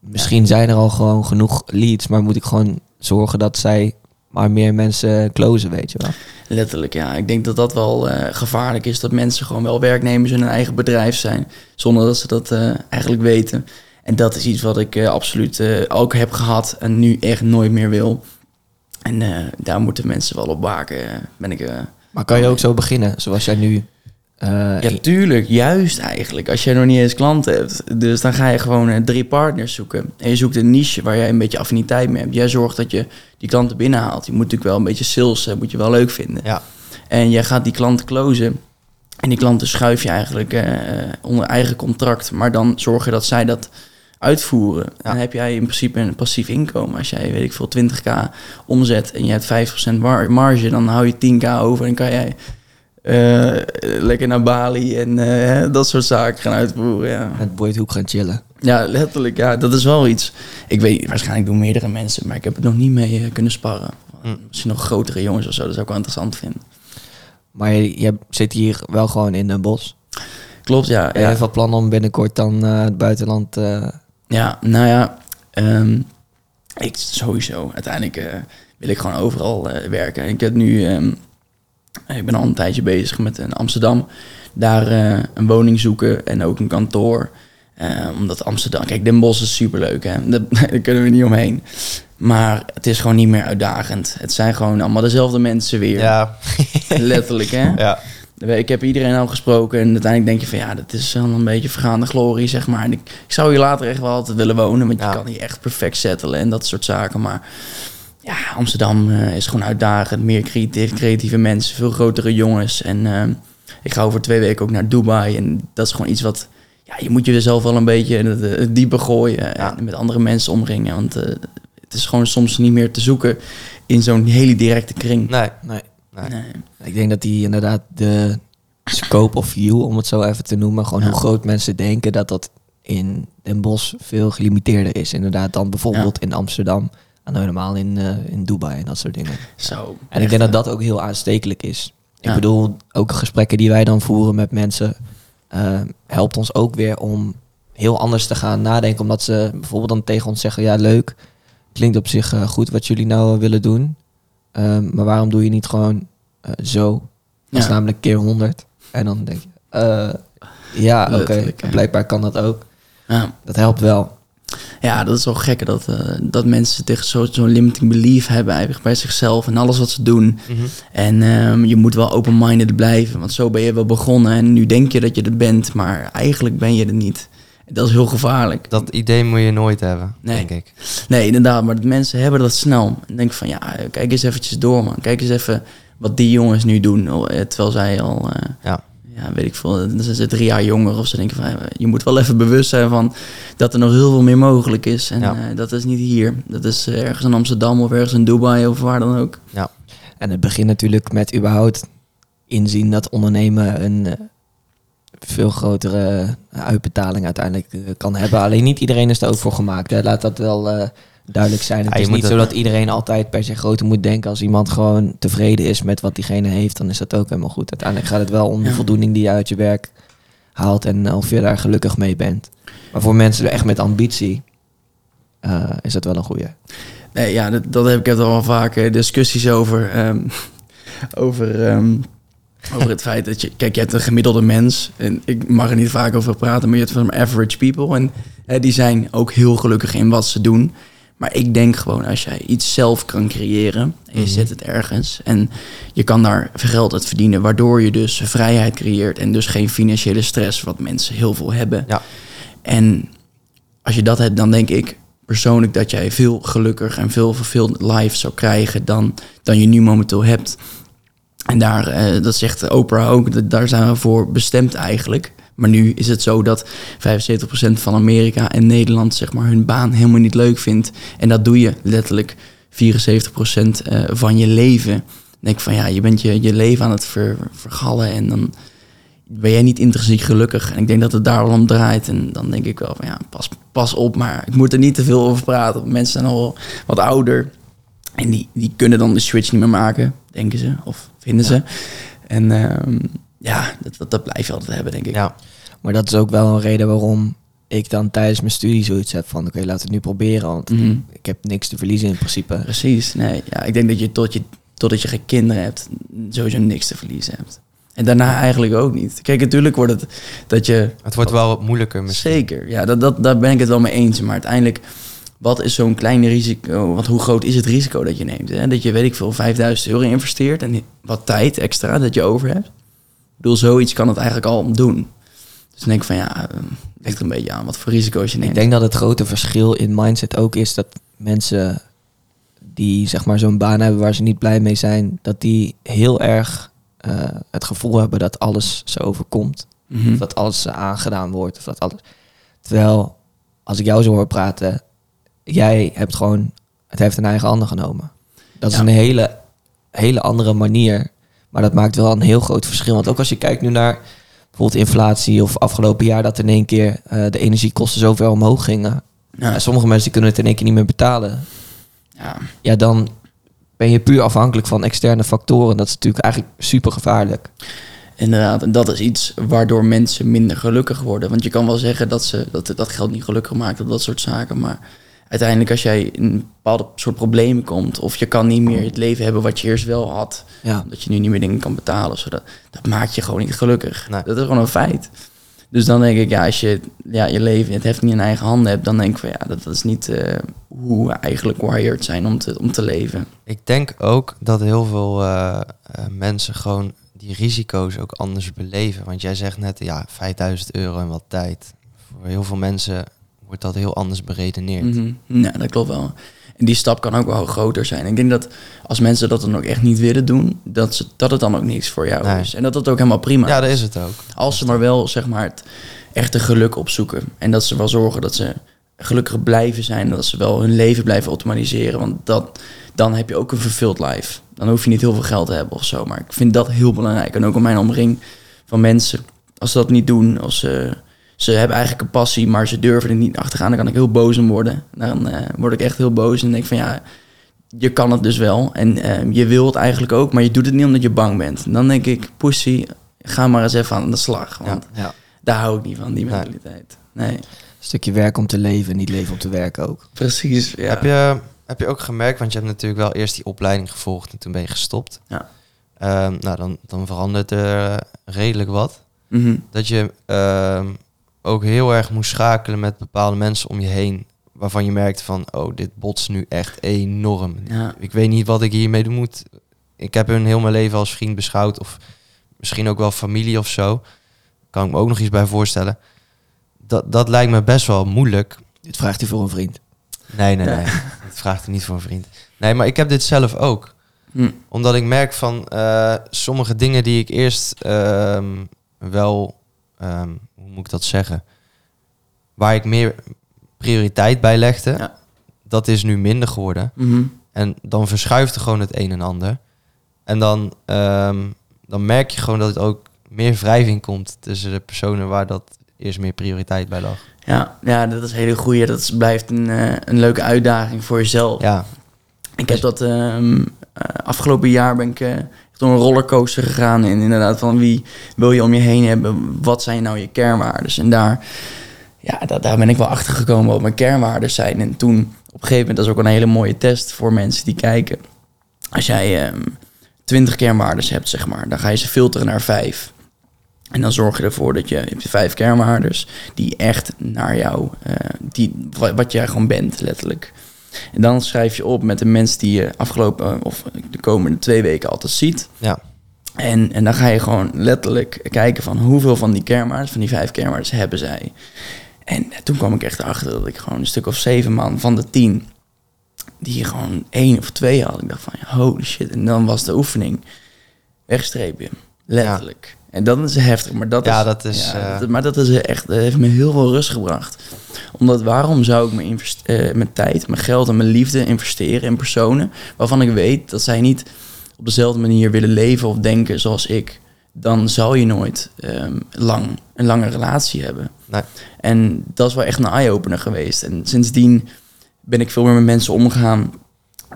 misschien zijn er al gewoon genoeg leads, maar moet ik gewoon zorgen dat zij maar meer mensen closen, weet je wel. letterlijk ja. Ik denk dat dat wel eh, gevaarlijk is, dat mensen gewoon wel werknemers in hun eigen bedrijf zijn, zonder dat ze dat eh, eigenlijk weten. En dat is iets wat ik eh, absoluut ook heb gehad en nu echt nooit meer wil. En eh, daar moeten mensen wel op waken, eh, ben ik... eh, Maar kan je ook zo beginnen, zoals jij nu... eh, Ja, tuurlijk. Juist eigenlijk. Als jij nog niet eens klanten hebt. Dus dan ga je gewoon drie partners zoeken. En je zoekt een niche waar jij een beetje affiniteit mee hebt. Jij zorgt dat je die klanten binnenhaalt. Je moet natuurlijk wel een beetje sales, eh, moet je wel leuk vinden. Ja. En jij gaat die klanten closen. En die klanten schuif je eigenlijk onder eigen contract. Maar dan zorg je dat zij dat uitvoeren. Dan heb jij in principe een passief inkomen. Als jij, weet ik veel, 20k omzet en je hebt 5% mar- marge, dan hou je 10k over en kan jij eh, lekker naar Bali en eh, dat soort zaken gaan uitvoeren. Ja. met Boyd Hoek gaan chillen. ja, letterlijk. Ja, dat is wel iets. Ik weet, waarschijnlijk doen meerdere mensen, maar ik heb het nog niet mee eh, kunnen sparren. Hm. Misschien nog grotere jongens of zo, dat zou ik wel interessant vinden. Maar je, je zit hier wel gewoon in een bos. Klopt, ja. Heb je ja. even plan om binnenkort dan het buitenland... Ja, nou ja, ehm, ik sowieso. Uiteindelijk eh, wil ik gewoon overal eh, werken. Ik heb nu, ehm, ik ben al een tijdje bezig met in Amsterdam. Daar eh, een woning zoeken en ook een kantoor. Eh, omdat Amsterdam, kijk, Den Bosch is superleuk, hè. Daar, *laughs* daar kunnen we niet omheen. Maar het is gewoon niet meer uitdagend. Het zijn gewoon allemaal dezelfde mensen weer. Ja. Letterlijk, hè. ja. Ik heb iedereen al gesproken en uiteindelijk denk je van ja, dat is wel een beetje vergaande glorie, zeg maar. En ik, ik zou hier later echt wel altijd willen wonen, want je kan hier echt perfect settelen en dat soort zaken. Maar ja, Amsterdam eh, is gewoon uitdagend, meer creatieve mensen, veel grotere jongens. En eh, ik ga over twee weken ook naar Dubai en dat is gewoon iets wat, ja, je moet jezelf wel een beetje in het, eh, diepe gooien Ja. en met andere mensen omringen. Want het is gewoon soms niet meer te zoeken in zo'n hele directe kring. Nee. nee. Nee. Nee. Ik denk dat die inderdaad de scope of view, om het zo even te noemen, gewoon Ja. hoe groot mensen denken dat dat in Den Bosch veel gelimiteerder is. Inderdaad dan bijvoorbeeld in Amsterdam en helemaal in, eh, in Dubai en dat soort dingen. Zo. En ik denk dat dat ook heel aanstekelijk is. Ik Ja. bedoel, ook gesprekken die wij dan voeren met mensen, eh, helpt ons ook weer om heel anders te gaan nadenken. Omdat ze bijvoorbeeld dan tegen ons zeggen, ja leuk, klinkt op zich eh, goed wat jullie nou willen doen. Ehm, maar waarom doe je niet gewoon eh, zo? Dat is Ja. namelijk keer 100. En dan denk je, eh, ja, oké, blijkbaar kan dat ook. Ja. Dat helpt wel. Ja, dat is wel gek dat, eh, dat mensen tegen zo- zo'n limiting belief hebben eigenlijk bij zichzelf en alles wat ze doen. Mhm. En ehm, je moet wel open-minded blijven, want zo ben je wel begonnen en nu denk je dat je er bent, maar eigenlijk ben je er niet. Dat is heel gevaarlijk. Dat idee moet je nooit hebben, Nee. denk ik. Nee, inderdaad, maar dat mensen hebben dat snel. En denk van, ja, kijk eens eventjes door, man. Kijk eens even wat die jongens nu doen, eh, terwijl zij al... eh, Ja. ja, weet ik veel, dan zijn ze drie jaar jonger of ze denken van, ja, je moet wel even bewust zijn van dat er nog heel veel meer mogelijk is. En Ja. eh, dat is niet hier. Dat is eh, ergens in Amsterdam of ergens in Dubai of waar dan ook. En het begint natuurlijk met überhaupt inzien dat ondernemen een eh, veel grotere uitbetaling uiteindelijk eh, kan hebben. Alleen niet iedereen is er ook voor gemaakt. Hè. Laat dat wel eh, duidelijk zijn. Het Ja, is niet het- zo dat iedereen altijd per se groter moet denken. Als iemand gewoon tevreden is met wat diegene heeft, dan is dat ook helemaal goed. Uiteindelijk gaat het wel om de Ja. voldoening die je uit je werk haalt en of je daar gelukkig mee bent. Maar voor mensen echt met ambitie eh, is dat wel een goede. Nee, ja, dat, dat heb ik er al vaak eh, discussies over. ehm, *laughs* over, ehm, over het feit dat je... Kijk, je hebt een gemiddelde mens. En ik mag er niet vaak over praten, maar je hebt van average people. En eh, die zijn ook heel gelukkig in wat ze doen. Maar ik denk gewoon, als jij iets zelf kan creëren... en je Mhm. zet het ergens... en je kan daar geld uit verdienen... waardoor je dus vrijheid creëert... en dus geen financiële stress... wat mensen heel veel hebben. Ja. En als je dat hebt, dan denk ik persoonlijk dat jij veel gelukkiger en veel verveeld life zou krijgen dan, dan je nu momenteel hebt. En daar, eh, dat zegt Oprah ook, dat, daar zijn we voor bestemd eigenlijk. Maar nu is het zo dat 75% van Amerika en Nederland zeg maar, hun baan helemaal niet leuk vindt. En dat doe je letterlijk 74% eh, van je leven. Dan denk ik van ja, je bent je, je leven aan het ver, vergallen en dan ben jij niet intrinsiek gelukkig. En ik denk dat het daar wel om draait. En dan denk ik wel van ja, pas, pas op. Maar ik moet er niet te veel over praten. Mensen zijn al wat ouder. En die, die kunnen dan de switch niet meer maken, denken ze. Of vinden ze. En ehm, ja, dat, dat, dat blijf je altijd hebben, denk ik. Ja, Maar dat is ook wel een reden waarom ik dan tijdens mijn studie zoiets heb van... oké, laten we het nu proberen, want Mhm. ik heb niks te verliezen in principe. Precies. Nee, ja, ik denk dat je, tot je totdat je geen kinderen hebt, sowieso niks te verliezen hebt. En daarna eigenlijk ook niet. Kijk, natuurlijk wordt het dat je het wordt wel wat moeilijker misschien. Zeker, ja, dat, dat, daar ben ik het wel mee eens. Maar uiteindelijk, wat is zo'n klein risico? Want hoe groot is het risico dat je neemt? Hè? Dat je, weet ik veel, 5000 euro investeert en wat tijd extra dat je over hebt. Ik bedoel, zoiets kan het eigenlijk al doen. Dus dan denk ik van ja, eh, ligt er een beetje aan wat voor risico's je neemt. Ik denk dat het grote verschil in mindset ook is dat mensen die zeg maar zo'n baan hebben waar ze niet blij mee zijn, dat die heel erg eh, het gevoel hebben dat alles ze overkomt. Mhm. Of dat alles ze aangedaan wordt. Of dat alles. Terwijl, als ik jou zo hoor praten, jij hebt gewoon het heeft een eigen handen genomen. Dat is een hele, hele andere manier. Maar dat maakt wel een heel groot verschil. Want ook als je kijkt nu naar bijvoorbeeld inflatie of afgelopen jaar dat in één keer eh, de energiekosten zo ver omhoog gingen. Ja. Sommige mensen kunnen het in één keer niet meer betalen. ja. Ja, dan ben je puur afhankelijk van externe factoren. Dat is natuurlijk eigenlijk super gevaarlijk. Inderdaad, en dat is iets waardoor mensen minder gelukkig worden. Want je kan wel zeggen dat, ze, dat dat geld niet gelukkig maakt of dat soort zaken. Maar uiteindelijk als jij in een bepaalde soort problemen komt... of je kan niet meer het leven hebben wat je eerst wel had... Ja. dat je nu niet meer dingen kan betalen. Zodat, dat maakt je gewoon niet gelukkig. Nee. Dat is gewoon een feit. Dus dan denk ik, ja, als je ja, je leven, het heft niet in eigen handen hebt... dan denk ik van ja, dat, dat is niet eh, hoe we eigenlijk wired zijn om te, om te leven. Ik denk ook dat heel veel eh, eh, mensen gewoon die risico's ook anders beleven. Want jij zegt net, ja, 5000 euro en wat tijd. Voor heel veel mensen wordt dat heel anders beredeneerd. Mhm. Ja, dat klopt wel. En die stap kan ook wel groter zijn. Ik denk dat als mensen dat dan ook echt niet willen doen, dat, ze, dat het dan ook niks voor jou Nee. is. En dat dat ook helemaal prima Ja, dat is het ook. Als ze maar wel, zeg maar, het echte geluk opzoeken. En dat ze wel zorgen dat ze gelukkig blijven zijn. Dat ze wel hun leven blijven automatiseren. Want dat, dan heb je ook een vervuld life. Dan hoef je niet heel veel geld te hebben of zo. Maar ik vind dat heel belangrijk. En ook om mijn omring van mensen. Als ze dat niet doen, als ze... Ze hebben eigenlijk een passie, maar ze durven er niet achter gaan. Dan kan ik heel boos om worden. Dan eh, word ik echt heel boos en denk van ja, je kan het dus wel. En eh, je wil het eigenlijk ook, maar je doet het niet omdat je bang bent. Dan denk ik, pussy, ga maar eens even aan de slag. Want Ja. daar hou ik niet van, die mentaliteit. Nee, Een stukje werk om te leven, niet leven om te werken ook. precies. Ja. Heb, je, heb je ook gemerkt, want je hebt natuurlijk wel eerst die opleiding gevolgd en toen ben je gestopt. Ja. Ehm, nou, dan, dan verandert er redelijk wat. Mhm. Dat je ehm, ook heel erg moest schakelen met bepaalde mensen om je heen. Waarvan je merkt van, oh, dit botst nu echt enorm. Ja. Ik weet niet wat ik hiermee doen moet. Ik heb hun heel mijn leven als vriend beschouwd. Of misschien ook wel familie of zo. Kan ik me ook nog iets bij voorstellen. Dat, dat lijkt me best wel moeilijk. Dit vraagt hij voor een vriend. Nee, nee, nee. *laughs* Dat vraagt hij niet voor een vriend. Nee, maar ik heb dit zelf ook. Hm. Omdat ik merk van eh, sommige dingen die ik eerst ehm, wel, ehm, hoe moet ik dat zeggen, waar ik meer prioriteit bij legde, Ja. dat is nu minder geworden. Mhm. En dan verschuift er gewoon het een en ander. En dan, ehm, dan merk je gewoon dat het ook meer wrijving komt tussen de personen waar dat eerst meer prioriteit bij lag. Ja, ja, dat is een hele goeie. Dat is- blijft een, eh, een leuke uitdaging voor jezelf. Ja, Ik heb dat ehm, eh, afgelopen jaar ben ik eh, door een rollercoaster gegaan. En inderdaad, van wie wil je om je heen hebben? Wat zijn nou je kernwaarden? En daar, ja, daar, daar ben ik wel achter gekomen wat mijn kernwaarden zijn. En toen, op een gegeven moment, dat is ook een hele mooie test voor mensen die kijken. Als jij ehm 20 kernwaarden hebt, zeg maar, dan ga je ze filteren naar vijf. En dan zorg je ervoor dat je, je hebt vijf kernwaardes die echt naar jou, eh, die, wat, wat jij gewoon bent, letterlijk. En dan schrijf je op met de mensen die je afgelopen of de komende twee weken altijd ziet. ja, En, en dan ga je gewoon letterlijk kijken van hoeveel van die kernwaarden, van die vijf kernwaarden, hebben zij. En toen kwam ik echt achter dat ik gewoon een stuk of zeven man van de tien, die gewoon één of twee had. Ik dacht van, holy shit. En dan was de oefening wegstrepen, letterlijk. En dat is heftig, maar dat Ja, is... dat is, ja, eh, dat- maar dat is echt, dat heeft me heel veel rust gebracht. Omdat waarom zou ik mijn, eh, mijn tijd, mijn geld en mijn liefde investeren in personen waarvan ik weet dat zij niet op dezelfde manier willen leven of denken zoals ik, dan zal je nooit ehm, lang, een lange relatie hebben. nee, En dat is wel echt een eye-opener geweest. En sindsdien ben ik veel meer met mensen omgegaan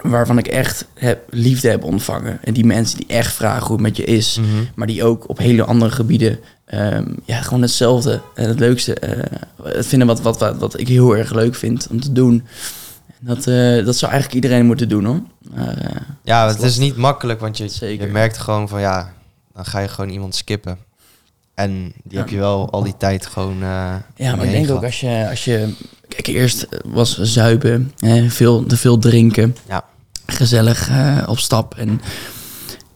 waarvan ik echt heb, liefde heb ontvangen. En die mensen die echt vragen hoe het met je is, Mhm. maar die ook op hele andere gebieden ehm, ja, gewoon hetzelfde en het leukste eh, het vinden wat, wat, wat, wat ik heel erg leuk vind om te doen. Dat, eh, dat zou eigenlijk iedereen moeten doen hoor. Maar, eh, Ja, het is niet makkelijk, want je, Zeker. je merkt gewoon van ja, dan ga je gewoon iemand skippen. En die Ja. heb je wel al die tijd gewoon. eh, Ja, maar ik denk ook als je, als je... Kijk, eerst was zuipen, hè, veel, te veel drinken. Ja. Gezellig eh, op stap. En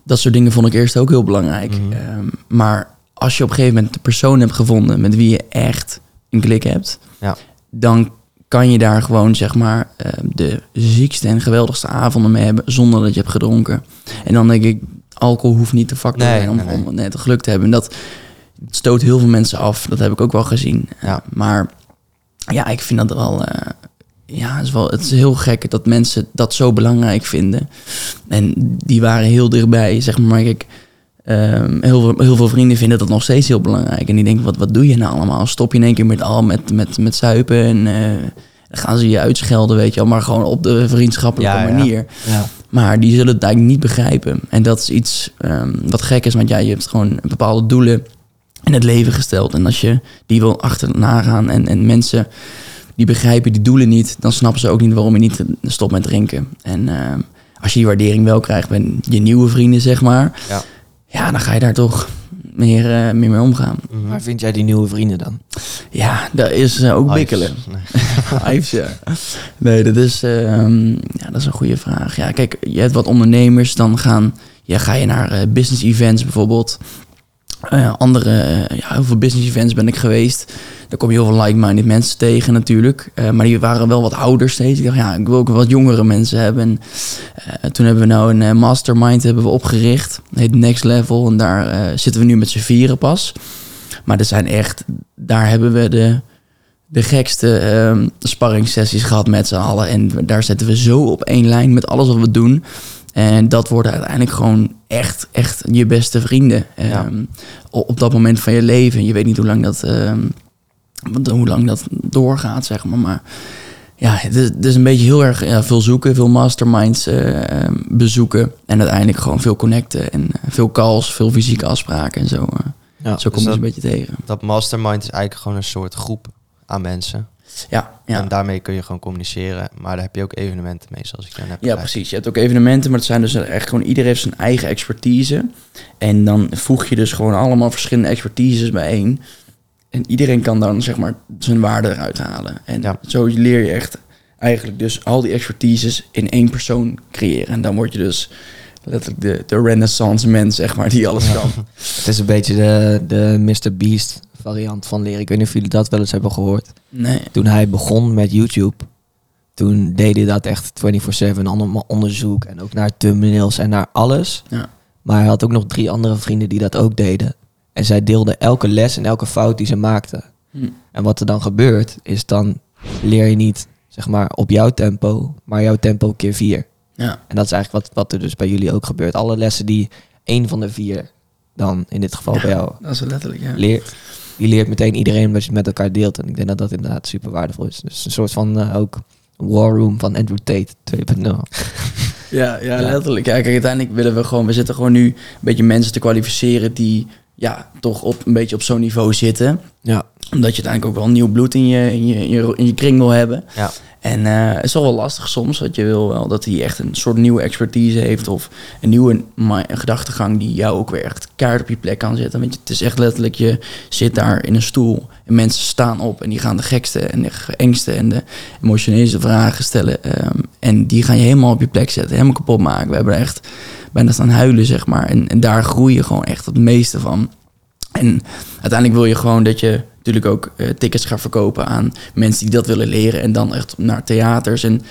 dat soort dingen vond ik eerst ook heel belangrijk. Mhm. Ehm, maar als je op een gegeven moment de persoon hebt gevonden... met wie je echt een klik hebt... Ja. dan kan je daar gewoon, zeg maar... eh, de ziekste en geweldigste avonden mee hebben... zonder dat je hebt gedronken. En dan denk ik, alcohol hoeft niet de factor te Nee, zijn... om, nee, om net geluk te hebben. En dat stoot heel veel mensen af. Dat heb ik ook wel gezien. Ja. Maar ja, ik vind dat wel. eh, ja, het is, wel, het is heel gek dat mensen dat zo belangrijk vinden. En die waren heel dichtbij, zeg maar. Kijk, ehm, heel, veel, heel veel vrienden vinden dat nog steeds heel belangrijk. En die denken, wat, wat doe je nou allemaal? Stop je in één keer met, al, met, met, met zuipen en eh, gaan ze je uitschelden, weet je wel. Maar gewoon op de vriendschappelijke Ja, ja. manier. Ja. Maar die zullen het eigenlijk niet begrijpen. En dat is iets ehm, wat gek is, want ja, je hebt gewoon bepaalde doelen in het leven gesteld. En als je die wil achterna gaan en, en mensen die begrijpen die doelen niet, dan snappen ze ook niet waarom je niet stopt met drinken. En ehm, als je die waardering wel krijgt bij je nieuwe vrienden, zeg maar, Ja. ja, dan ga je daar toch meer, eh, meer mee omgaan. Mhm. Waar vind jij die nieuwe vrienden dan? Ja, dat is eh, ook Hives. bikkelen. Nee. *laughs* Ja. Nee, dat is, ehm, ja, dat is een goede vraag. Ja, kijk, je hebt wat ondernemers, dan gaan, ja, ga je naar eh, business events bijvoorbeeld. Eh, andere, ja, heel veel business events ben ik geweest. Daar kom je heel veel like-minded mensen tegen natuurlijk. Eh, maar die waren wel wat ouder steeds. Ik dacht, ja, ik wil ook wat jongere mensen hebben. En, eh, toen hebben we nou een mastermind hebben we opgericht. Heet Next Level. En daar zitten we nu met z'n vieren pas. Maar er zijn echt, daar hebben we de, de gekste ehm sparringssessies gehad met z'n allen. En daar zetten we zo op één lijn met alles wat we doen. En dat worden uiteindelijk gewoon echt, echt je beste vrienden. Ja. Ehm, op dat moment van je leven. Je weet niet hoe lang dat, ehm, hoe lang dat doorgaat, zeg maar. Maar ja, het is, het is een beetje heel erg ja, veel zoeken, veel masterminds eh, ehm, bezoeken. En uiteindelijk gewoon veel connecten. En eh, veel calls, veel fysieke afspraken en zo. eh. Ja, zo kom dus je ze een beetje tegen. Dat mastermind is eigenlijk gewoon een soort groep aan mensen. Ja, ja. En daarmee kun je gewoon communiceren. Maar daar heb je ook evenementen mee, zoals ik jou net Ja, begrijp. precies. Je hebt ook evenementen, maar het zijn dus echt gewoon iedereen heeft zijn eigen expertise. En dan voeg je dus gewoon allemaal verschillende expertises bijeen. En iedereen kan dan zeg maar zijn waarde eruit halen. En Ja. zo leer je echt eigenlijk dus al die expertises in één persoon creëren. En dan word je dus letterlijk de, de renaissance mens, zeg maar, die alles kan. *laughs* Het is een beetje de, de Mr. Beast variant van leren. Ik weet niet of jullie dat wel eens hebben gehoord. Nee. Toen hij begon met YouTube, toen deed hij dat echt 24-7. Allemaal onderzoek en ook naar thumbnails en naar alles. Ja. Maar hij had ook nog drie andere vrienden die dat ook deden. En zij deelden elke les en elke fout die ze maakten. Hm. En wat er dan gebeurt, is dan leer je niet, zeg maar, op jouw tempo, maar jouw tempo keer vier. Ja. En dat is eigenlijk wat, wat er dus bij jullie ook gebeurt. Alle lessen die één van de vier dan in dit geval bij jou Dat is letterlijk, ja. leert, die leert meteen iedereen wat je met elkaar deelt. En ik denk dat dat inderdaad super waardevol is. Dus een soort van eh, ook war room van Andrew Tate 2.0. Ja, ja, Ja. letterlijk. Ja, kijk, uiteindelijk willen we gewoon, we zitten gewoon nu een beetje mensen te kwalificeren die ja, toch op een beetje op zo'n niveau zitten. Ja. Omdat je uiteindelijk ook wel nieuw bloed in je, in je, in je, in je kring wil hebben. Ja. En eh, het is wel wel lastig soms, want je wil wel dat hij echt een soort nieuwe expertise heeft of een nieuwe gedachtegang die jou ook weer echt kaart op je plek kan zetten. Want je, het is echt letterlijk, je zit daar in een stoel en mensen staan op en die gaan de gekste en de engste en de emotioneelste vragen stellen. ehm, en die gaan je helemaal op je plek zetten, helemaal kapot maken. We hebben echt bijna staan huilen, zeg maar. En, en daar groei je gewoon echt het meeste van. En uiteindelijk wil je gewoon dat je natuurlijk ook eh, tickets gaat verkopen aan mensen die dat willen leren. En dan echt naar theaters. En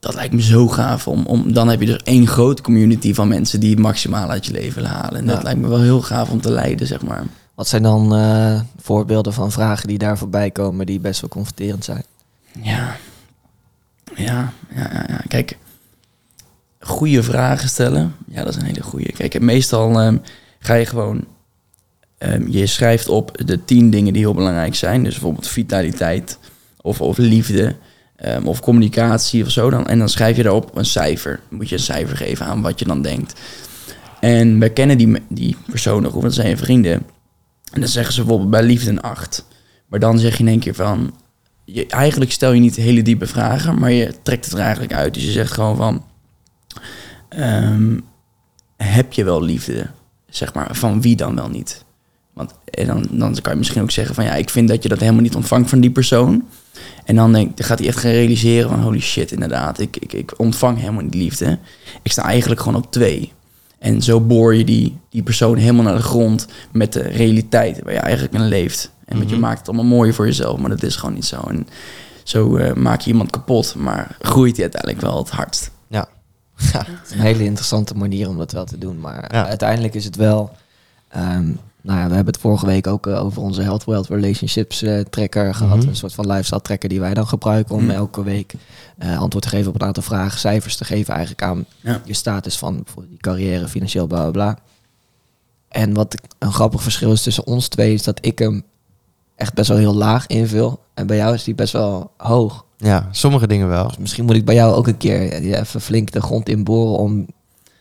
dat lijkt me zo gaaf. Om, om, dan heb je dus één grote community van mensen die het maximaal uit je leven willen halen. En dat lijkt me wel heel gaaf om te leiden, zeg maar. Wat zijn dan eh, voorbeelden van vragen die daar voorbij komen die best wel confronterend zijn? Ja. Ja, ja, ja, ja. Kijk, goede vragen stellen. Ja, dat is een hele goede. Kijk, meestal ehm, ga je gewoon... ehm, je schrijft op de tien dingen die heel belangrijk zijn. Dus bijvoorbeeld vitaliteit of, of liefde ehm, of communicatie of zo. Dan, en dan schrijf je daarop een cijfer. Moet je een cijfer geven aan wat je dan denkt. En wij kennen die, die personen goed, dat zijn je vrienden. En dan zeggen ze bijvoorbeeld bij liefde een 8. Maar dan zeg je in één keer van... Je, eigenlijk stel je niet hele diepe vragen, maar je trekt het er eigenlijk uit. Dus je zegt gewoon van... ehm, heb je wel liefde? Zeg maar, van wie dan wel niet? Want en dan, dan kan je misschien ook zeggen van... Ja, ik vind dat je dat helemaal niet ontvangt van die persoon. En dan, denk, dan gaat hij echt gaan realiseren van... Holy shit, inderdaad, ik, ik, ik ontvang helemaal niet liefde. Ik sta eigenlijk gewoon op twee. En zo boor je die, die persoon helemaal naar de grond met de realiteit waar je eigenlijk in leeft. En want je Mhm. maakt het allemaal mooier voor jezelf, maar dat is gewoon niet zo. En zo eh, maak je iemand kapot, maar groeit hij uiteindelijk wel het hardst. Ja. ja. Het is een hele interessante manier om dat wel te doen. Maar Ja. uiteindelijk is het wel... ehm, nou ja, we hebben het vorige week ook eh, over onze Health Wealth Relationships eh, tracker gehad. Mhm. Een soort van lifestyle tracker die wij dan gebruiken om Mhm. elke week eh, antwoord te geven op een aantal vragen. Cijfers te geven eigenlijk aan Ja. je status van bijvoorbeeld je carrière, financieel, bla bla bla. En wat ik- een grappig verschil is tussen ons twee is dat ik hem echt best wel heel laag invul. En bij jou is die best wel hoog. Ja, sommige dingen wel. Dus misschien moet ik bij jou ook een keer ja, even flink de grond inboren om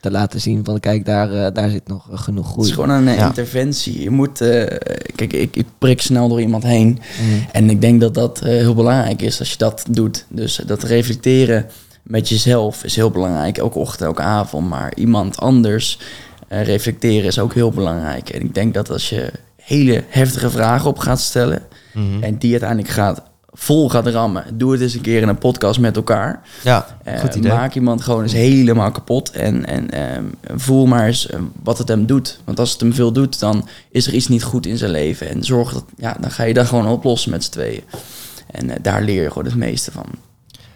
te laten zien van kijk, daar, eh, daar zit nog eh, genoeg Het groei. is gewoon een eh, Ja. interventie. Je moet, eh, kijk, ik, ik prik snel door iemand heen. Mm. En ik denk dat dat eh, heel belangrijk is als je dat doet. Dus dat reflecteren met jezelf is heel belangrijk. Elke ochtend, elke avond. Maar iemand anders eh, reflecteren is ook heel belangrijk. En ik denk dat als je hele heftige vragen op gaat stellen... Mhm. en die uiteindelijk gaat, vol gaat rammen... doe het eens een keer in een podcast met elkaar. Ja, Eh, goed idee. maak iemand gewoon eens helemaal kapot. En, en ehm, voel maar eens eh, wat het hem doet. Want als het hem veel doet, dan is er iets niet goed in zijn leven. En zorg dat, ja, dan ga je dat gewoon oplossen met z'n tweeën. En eh, daar leer je gewoon het meeste van.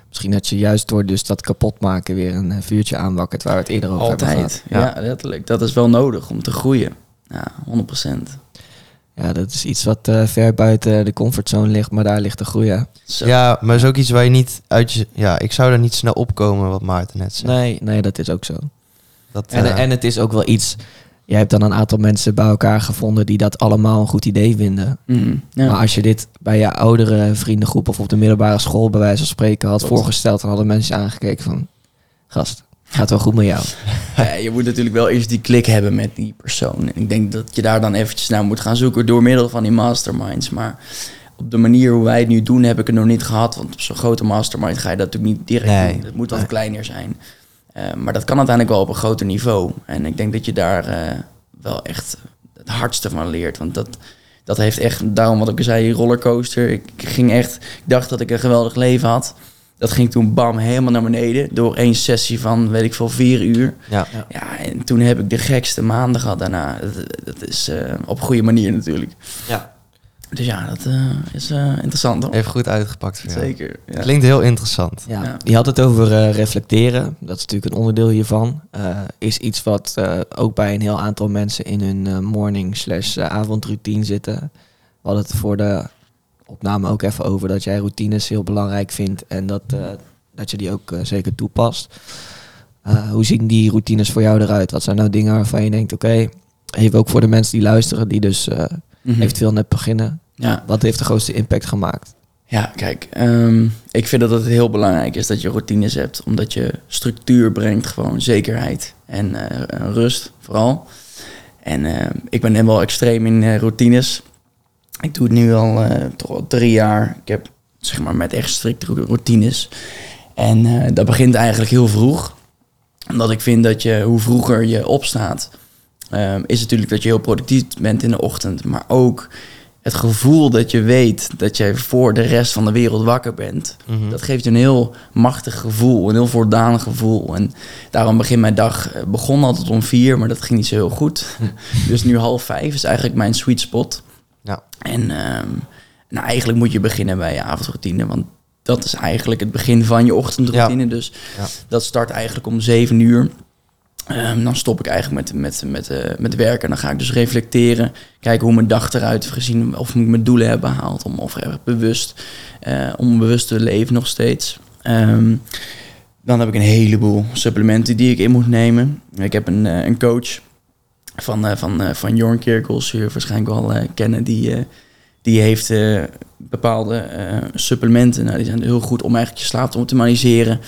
Misschien dat je juist door dus dat kapot maken weer een vuurtje aanwakkert waar we het eerder over hebben Altijd. gehad. Ja. letterlijk. Dat is wel nodig om te groeien. Ja, 100%. Ja, dat is iets wat eh, ver buiten de comfortzone ligt, maar daar ligt de groei. hè? Zo. Ja, maar is ook iets waar je niet uit je... Ja, ik zou daar niet snel opkomen, wat Maarten net zei. Nee, nee, dat is ook zo. Dat, En, eh, en het is ook wel iets. Jij hebt dan een aantal mensen bij elkaar gevonden die dat allemaal een goed idee vinden. Mhm. ja. Maar als je dit bij je oudere vriendengroep of op de middelbare school bij wijze van spreken had voorgesteld, dan hadden mensen aangekeken van, gast, gaat wel goed met jou. *laughs* Ja, je moet natuurlijk wel eerst die klik hebben met die persoon. En ik denk dat je daar dan eventjes naar moet gaan zoeken door middel van die masterminds. Maar op de manier hoe wij het nu doen, heb ik het nog niet gehad. Want op zo'n grote mastermind ga je dat natuurlijk niet direct Nee. doen. Het moet wat Nee. kleiner zijn. Eh, maar dat kan uiteindelijk wel op een groter niveau. En ik denk dat je daar eh, wel echt het hardste van leert. Want dat, dat heeft echt, daarom wat ik zei, rollercoaster. Ik ging echt, ik dacht dat ik een geweldig leven had. Dat ging toen bam helemaal naar beneden door één sessie van, weet ik veel, vier uur. Ja. Ja, en toen heb ik de gekste maanden gehad daarna. Dat, dat is eh, op goede manier natuurlijk. ja. Dus ja, dat eh, is eh, interessant hoor. Heeft goed uitgepakt voor jou. Zeker. Ja. Klinkt heel interessant. Ja, Ja. je had het over eh, reflecteren. Dat is natuurlijk een onderdeel hiervan. Eh, is iets wat eh, ook bij een heel aantal mensen in hun morning slash avondroutine zitten. We hadden het voor de opname ook even over dat jij routines heel belangrijk vindt en dat, eh, dat je die ook eh, zeker toepast. Eh, hoe zien die routines voor jou eruit? Wat zijn nou dingen waarvan je denkt, oké, even ook voor de mensen die luisteren, die dus Mhm. eventueel net beginnen. Ja. Wat heeft de grootste impact gemaakt? Ja, kijk, ehm, ik vind dat het heel belangrijk is dat je routines hebt, omdat je structuur brengt, gewoon zekerheid en rust vooral. En eh, ik ben helemaal extreem in routines. Ik doe het nu al eh, toch al drie jaar. Ik heb zeg maar met echt strikte ro- routines. En eh, dat begint eigenlijk heel vroeg. Omdat ik vind dat je, hoe vroeger je opstaat, ehm, is natuurlijk dat je heel productief bent in de ochtend. Maar ook het gevoel dat je weet dat jij voor de rest van de wereld wakker bent. Mhm. Dat geeft je een heel machtig gevoel, een heel voordanig gevoel. En daarom begint mijn dag, eh, begon altijd om vier, maar dat ging niet zo heel goed. *laughs* dus nu half vijf is eigenlijk mijn sweet spot. Ja. En ehm, nou, eigenlijk moet je beginnen bij je avondroutine, want dat is eigenlijk het begin van je ochtendroutine. Dus Ja. dat start eigenlijk om zeven uur. Ehm, dan stop ik eigenlijk met, met, met, eh, met werken. En dan ga ik dus reflecteren. Kijken hoe mijn dag eruit heeft gezien. Of ik mijn doelen heb behaald. Om, of echt bewust, eh, om bewust te leven nog steeds. Ehm, dan heb ik een heleboel supplementen die ik in moet nemen. Ik heb een, eh, een coach van, eh, van, eh, van Jorn Kerkels. Je waarschijnlijk wel eh, kennen. Die, die heeft bepaalde supplementen. Nou, die zijn heel goed om eigenlijk je slaap te optimaliseren.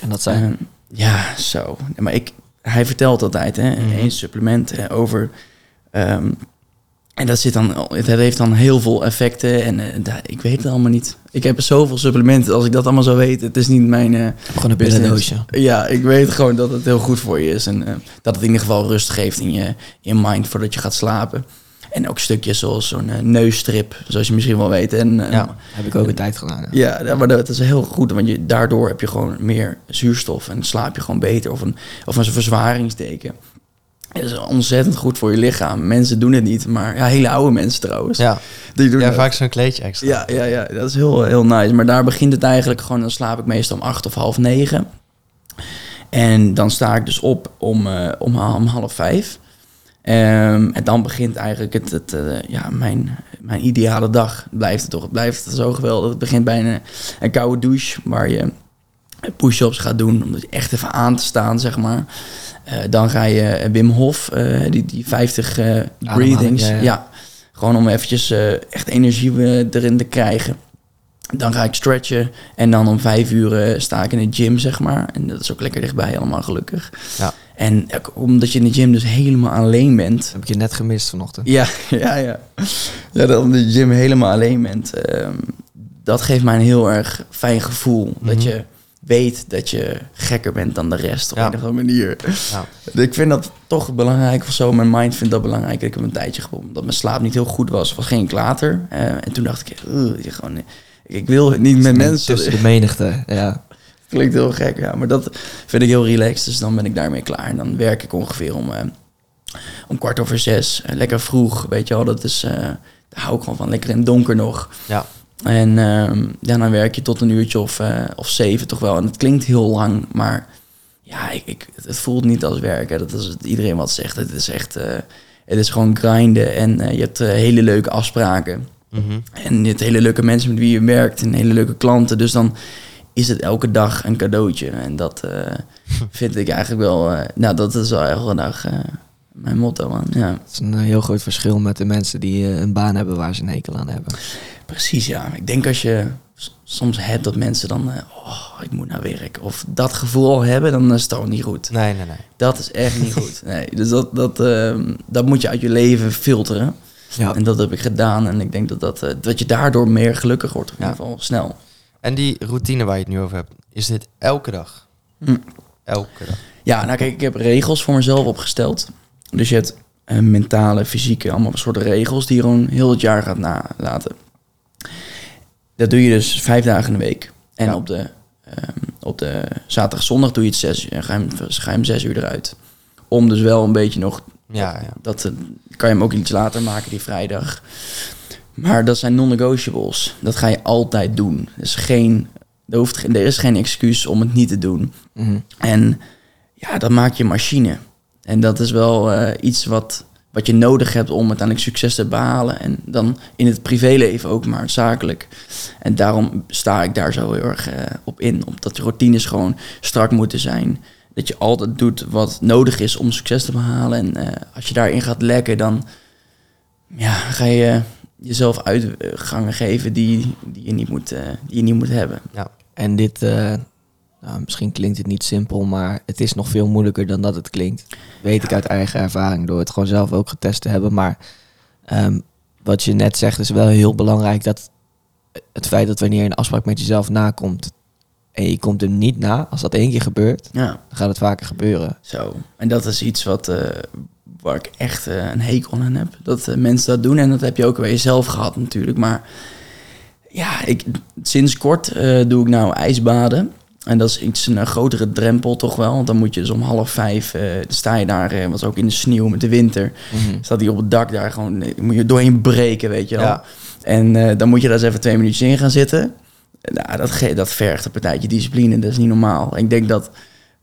En dat zijn... Ehm, ja, zo. Maar ik, hij vertelt altijd, hè, Mhm. één supplement hè, over. ehm, en dat, zit dan, het heeft dan heel veel effecten. En eh, ik weet het allemaal niet. Ik heb zoveel supplementen. Als ik dat allemaal zou weten, het is niet mijn. eh, Gewoon een pillendoosje. Ja, ik weet gewoon dat het heel goed voor je is. En eh, dat het in ieder geval rust geeft in je in mind voordat je gaat slapen. En ook stukjes zoals zo'n neusstrip, zoals je misschien wel weet. En, Ja. Heb ik ook een tijd gedaan. Ja. ja, ja, maar dat is heel goed, want je, daardoor heb je gewoon meer zuurstof en slaap je gewoon beter. Of een, of een verzwaringsteken. Is ontzettend goed voor je lichaam. Mensen doen het niet, maar ja, hele oude mensen trouwens. Ja, die doen ja vaak zo'n kleedje extra. Ja, ja, ja, dat is heel, heel nice. Maar daar begint het eigenlijk gewoon, dan slaap ik meestal om acht of half negen. En dan sta ik dus op om, eh, om, om half vijf. Ehm, en dan begint eigenlijk het, het, eh, ja, mijn, mijn ideale dag. Blijft het toch, het blijft zo geweldig. Het begint bij een, een koude douche, waar je push-ups gaat doen, om echt even aan te staan, zeg maar. Eh, dan ga je Wim Hof, eh, die, die 50 eh, breathings. ja, Ja, ja. gewoon om eventjes eh, echt energie eh, erin te krijgen. Dan ga ik stretchen en dan om vijf uur eh, sta ik in de gym, zeg maar. En dat is ook lekker dichtbij allemaal, gelukkig. Ja. En omdat je in de gym dus helemaal alleen bent, Heb ik je net gemist vanochtend. ja, ja, *laughs* ja. Ja, dat omdat je gym helemaal alleen bent. ehm, dat geeft mij een heel erg fijn gevoel. Dat Mhm. je weet dat je gekker bent dan de rest op Ja. een of andere manier. Ja. *laughs* Ik vind dat toch belangrijk of zo. Mijn mind vindt dat belangrijk. Ik heb een tijdje gewoon dat mijn slaap niet heel goed was. Was geen klater. Eh, en toen dacht ik, "Ugh, je gewoon, ik wil niet met mensen. Tussen de menigte, ja. *laughs* Klinkt heel gek, ja. Maar dat vind ik heel relaxed. Dus dan ben ik daarmee klaar. En dan werk ik ongeveer om, eh, om kwart over zes. Eh, lekker vroeg, weet je wel. Dat is, eh, daar hou ik gewoon van. Lekker in donker nog. Ja. En ehm, ja, dan werk je tot een uurtje of, eh, of zeven toch wel. En het klinkt heel lang, maar ja, ik, ik, het voelt niet als werken. Dat is het iedereen wat zegt. Het is echt, eh, het is gewoon grinden. En eh, je hebt hele leuke afspraken. Mhm. En je hebt hele leuke mensen met wie je werkt en hele leuke klanten. Dus dan is het elke dag een cadeautje. En dat eh, *laughs* vind ik eigenlijk wel... nou, dat is wel elke dag eh, mijn motto, man. Ja, Het is een heel groot verschil met de mensen die een baan hebben waar ze een hekel aan hebben. Precies, ja. Ik denk als je soms hebt dat mensen dan... eh, oh, ik moet naar werk. Of dat gevoel al hebben, dan is het al niet goed. Nee, nee, nee. Dat is echt niet goed. *laughs* Nee, dus dat, dat, ehm, dat moet je uit je leven filteren. Ja. En dat heb ik gedaan. En ik denk dat, dat, eh, dat je daardoor meer gelukkig wordt. In Ja. ieder geval snel. En die routine waar je het nu over hebt, is dit elke dag? Hm. Elke dag. Ja, nou kijk, ik heb regels voor mezelf opgesteld. Dus je hebt eh, mentale, fysieke, allemaal soorten regels die je gewoon heel het jaar gaat nalaten. Dat doe je dus vijf dagen in de week. En Ja. op de, ehm, op de zaterdag, zondag doe je het zes uur. Ga je, hem- ga je hem zes uur eruit. Om dus wel een beetje nog Ja, ja. dat eh, kan je hem ook iets later maken, die vrijdag. Maar dat zijn non-negotiables. Dat ga je altijd doen. Er is geen, er, hoeft, er is geen excuus om het niet te doen. Mhm. En ja, dat maakt je machine. En dat is wel eh, iets wat, wat je nodig hebt om uiteindelijk succes te behalen. En dan in het privéleven ook, maar zakelijk. En daarom sta ik daar zo heel erg eh, op in. Omdat je routines gewoon strak moeten zijn. Dat je altijd doet wat nodig is om succes te behalen. En eh, als je daarin gaat lekken, dan ja, ga je jezelf uitgangen geven die, die, je niet moet, eh, die je niet moet hebben. En dit, eh, nou, misschien klinkt het niet simpel, maar het is nog veel moeilijker dan dat het klinkt. Weet ik uit eigen ervaring, door het gewoon zelf ook getest te hebben. Maar ehm, wat je net zegt is wel heel belangrijk. Dat het feit dat wanneer je een afspraak met jezelf nakomt en je komt hem niet na, als dat één keer gebeurt, Ja. dan gaat het vaker gebeuren. Zo, en dat is iets wat, eh, waar ik echt eh, een hekel aan heb. Dat eh, mensen dat doen en dat heb je ook bij jezelf gehad natuurlijk. Maar ja, ik, sinds kort doe ik nou ijsbaden. En dat is iets een, grotere drempel toch wel. Want dan moet je dus om half vijf, eh, sta je daar, eh, was ook in de sneeuw met de winter. Staat hij op het dak daar gewoon, eh, moet je doorheen breken, weet je wel. Ja. En dan moet je daar eens even twee minuutjes in gaan zitten. Nou, dat, dat vergt een partijtje discipline, dat is niet normaal. Ik denk dat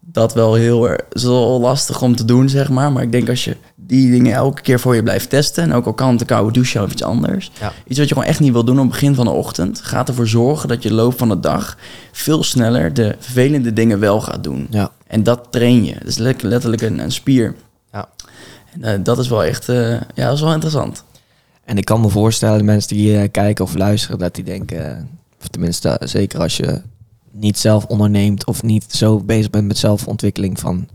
dat wel heel wel lastig om te doen, zeg maar. Maar ik denk als je die dingen elke keer voor je blijft testen... en ook al kan het een koude douche of iets anders... Ja. iets wat je gewoon echt niet wil doen op het begin van de ochtend... gaat ervoor zorgen dat je de loop van de dag... veel sneller de vervelende dingen wel gaat doen. Ja. En dat train je. Dat is le- letterlijk een, een spier. Ja. En eh, dat is wel echt... eh, ja, dat is wel interessant. En ik kan me voorstellen, de mensen die eh, kijken of luisteren, dat die denken, of tenminste, zeker als je niet zelf onderneemt of niet zo bezig bent met zelfontwikkeling van,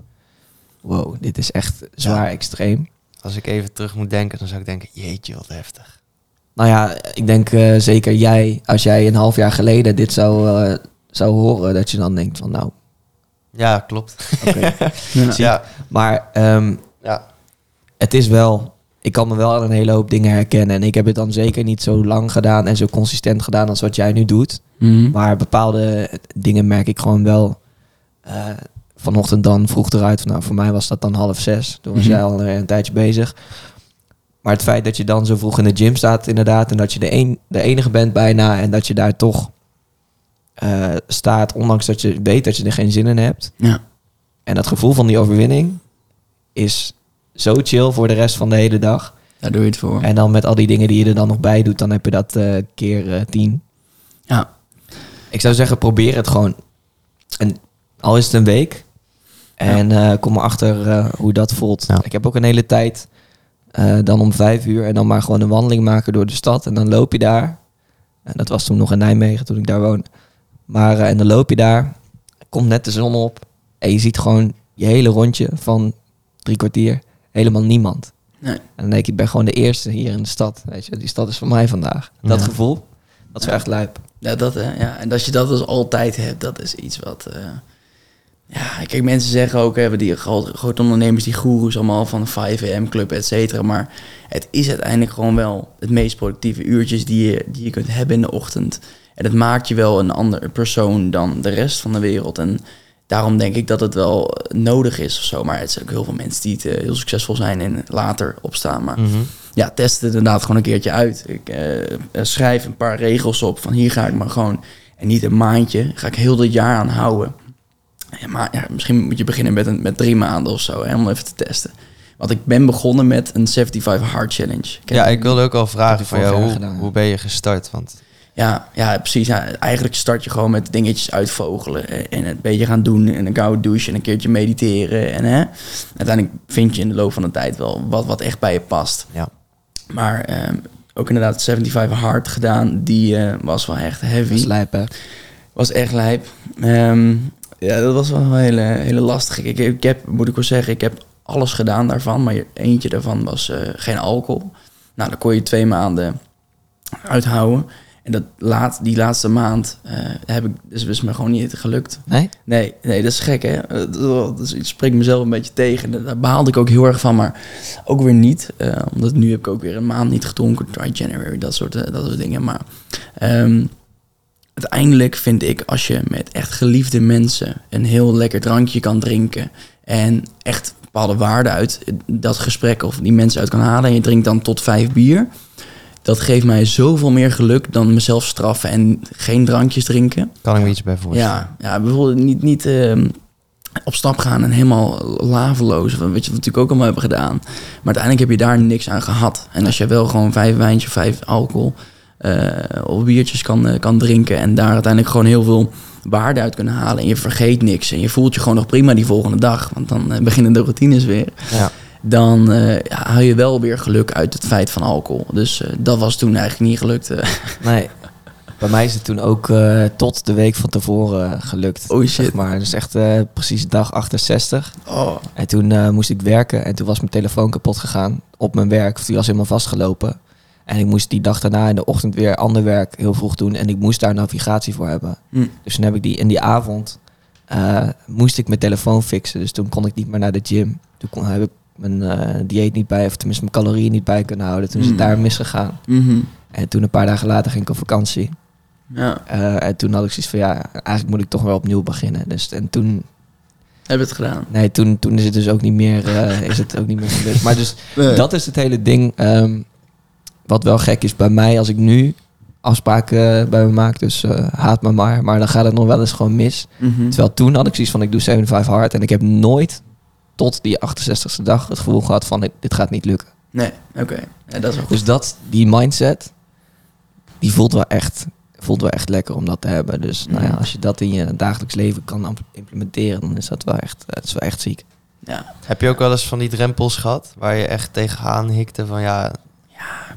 wow, dit is echt zwaar extreem. Als ik even terug moet denken, dan zou ik denken, jeetje, wat heftig. Nou ja, ik denk eh, zeker jij, als jij een half jaar geleden dit zou, eh, zou horen, dat je dan denkt van, nou, Ja, klopt. oké. *laughs* Ja. Ja, maar ehm, ja. het is wel, ik kan me wel aan een hele hoop dingen herkennen. En ik heb het dan zeker niet zo lang gedaan en zo consistent gedaan als wat jij nu doet. Mhm. Maar bepaalde dingen merk ik gewoon wel. eh, vanochtend dan vroeg eruit. van, Nou, voor mij was dat dan half zes. Toen was Mhm. jij al een tijdje bezig. Maar het feit dat je dan zo vroeg in de gym staat, inderdaad. En dat je de, een, de enige bent bijna. En dat je daar toch eh, staat. Ondanks dat je weet dat je er geen zin in hebt. Ja. En dat gevoel van die overwinning is zo chill voor de rest van de hele dag. Daar doe je het voor. En dan met al die dingen die je er dan nog bij doet, dan heb je dat eh, keer eh, tien. Ja. Ik zou zeggen, probeer het gewoon. En al is het een week. En eh, kom erachter eh hoe dat voelt. Ja. Ik heb ook een hele tijd eh, dan om vijf uur en dan maar gewoon een wandeling maken door de stad. En dan loop je daar. En dat was toen nog in Nijmegen, toen ik daar woonde. Maar en dan loop je daar. Komt net de zon op. En je ziet gewoon je hele rondje van drie kwartier. Helemaal niemand. Nee. En dan denk ik, ik ben gewoon de eerste hier in de stad. Weet je, die stad is van mij vandaag. Dat Ja. gevoel, dat is echt lijp. Ja, dat, hè, ja, en als je dat dus altijd hebt, dat is iets wat... eh, ja, kijk, mensen zeggen ook, hebben die grote, ondernemers, die goeroes allemaal van 5am club, et cetera. Maar het is uiteindelijk gewoon wel het meest productieve uurtjes die je, die je kunt hebben in de ochtend. En het maakt je wel een ander persoon dan de rest van de wereld. En daarom denk ik dat het wel nodig is of zo. Maar het zijn ook heel veel mensen die het, eh, heel succesvol zijn en later opstaan. Maar Mhm. ja, test het inderdaad gewoon een keertje uit. Ik eh, eh, schrijf een paar regels op van hier ga ik maar gewoon, en niet een maandje, ga ik heel dit jaar aan houden. Ja, maar ja, misschien moet je beginnen met, een, met drie maanden of zo, hè, om even te testen. Want ik ben begonnen met een 75 Hard Challenge. Ja, ik wilde ook al vragen van jou, hoe, hoe ben je gestart? Want Ja, ja precies. Ja, eigenlijk start je gewoon met dingetjes uitvogelen. En een beetje gaan doen. En een koude douche en een keertje mediteren. En hè, uiteindelijk vind je in de loop van de tijd wel wat, wat echt bij je past. ja, Maar ehm, ook inderdaad 75 hard gedaan. Die eh, was wel echt heavy. Lijp, hè? Was echt lijp. Ehm, ja, dat was wel een hele, hele lastig. Ik, ik heb, moet ik wel zeggen, ik heb alles gedaan daarvan. Maar eentje daarvan was eh, geen alcohol. Nou, dan kon je twee maanden uithouden. En dat laat, die laatste maand eh, heb ik dus is me gewoon niet gelukt. Nee? Nee, nee, dat is gek, hè? Eh, dat- Dus ik spreek mezelf een beetje tegen. Daar baalde ik ook heel erg van, maar ook weer niet. Eh, omdat nu heb ik ook weer een maand niet gedronken. Dry January, dat soort, dat soort dingen. Maar ehm, uiteindelijk vind ik, als je met echt geliefde mensen een heel lekker drankje kan drinken... en echt bepaalde waarden uit dat gesprek of die mensen uit kan halen... en je drinkt dan tot vijf bier... dat geeft mij zoveel meer geluk dan mezelf straffen en geen drankjes drinken. Kan ik me iets bij voorstellen. Ja, ja bijvoorbeeld niet, niet ehm, op stap gaan en helemaal laveloos. Weet je, wat we natuurlijk ook allemaal hebben gedaan. Maar uiteindelijk heb je daar niks aan gehad. En als je wel gewoon vijf wijntjes, vijf alcohol eh, of biertjes kan, eh, kan drinken... en daar uiteindelijk gewoon heel veel waarde uit kunnen halen... en je vergeet niks en je voelt je gewoon nog prima die volgende dag... want dan eh, beginnen de routines weer... Ja. Dan ja, haal je wel weer geluk uit het feit van alcohol. Dus eh, dat was toen eigenlijk niet gelukt. eh. *laughs* Nee. Bij mij is het toen ook tot de week van tevoren gelukt. Oh, shit. Zeg maar. Dus echt precies dag 68. oh. En toen moest ik werken en toen was mijn telefoon kapot gegaan op mijn werk. Die was helemaal vastgelopen. En ik moest die dag daarna in de ochtend weer ander werk heel vroeg doen. En ik moest daar navigatie voor hebben. Hm. Dus toen heb ik die in die avond moest ik mijn telefoon fixen. Dus toen kon ik niet meer naar de gym. Toen kon, heb ik mijn eh, dieet niet bij, of tenminste mijn calorieën niet bij kunnen houden. Toen is het Mm. daar misgegaan. Mhm. En toen een paar dagen later ging ik op vakantie. Ja, Eh, en toen had ik zoiets van ja, eigenlijk moet ik toch wel opnieuw beginnen. Dus en toen, heb het gedaan. nee, toen, toen is het dus ook niet meer, eh, is het ook niet meer. Maar dus *laughs* dat is het hele ding. ehm, wat wel gek is bij mij als ik nu afspraken bij me maak. Dus haat me maar. Maar dan gaat het nog wel eens gewoon mis. Mhm. Terwijl toen had ik zoiets van ik doe 75 hard. En ik heb nooit tot die 68ste dag het gevoel gehad van dit- gaat niet lukken. Nee, oké. Ja, dat is wel goed. Dus dat, die mindset, die voelt wel echt, voelt wel echt lekker om dat te hebben. Dus nou ja, Mhm. als je dat in je dagelijks leven kan implementeren, dan is dat wel echt, het is wel echt ziek. Ja, Heb je ook wel eens van die drempels gehad waar je echt tegenaan hikte van ja,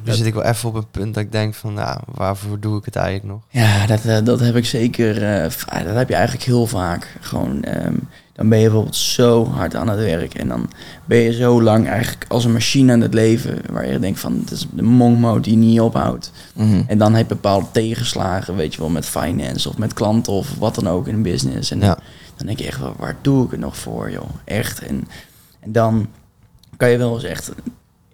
nu dat- zit ik wel even op een punt dat ik denk van ja, waarvoor doe ik het eigenlijk nog? ja dat, eh, dat heb ik zeker. eh, ah, dat heb je eigenlijk heel vaak. Gewoon, ehm, dan ben je bijvoorbeeld zo hard aan het werk. En dan ben je zo lang eigenlijk als een machine aan het leven. Waar je denkt van, het is de mode die niet ophoudt. Mhm. En dan heb je bepaalde tegenslagen, weet je wel, met finance of met klanten of wat dan ook in een business. En Ja. dan denk je echt, waar doe ik het nog voor, joh? Echt. En, en dan kan je wel eens echt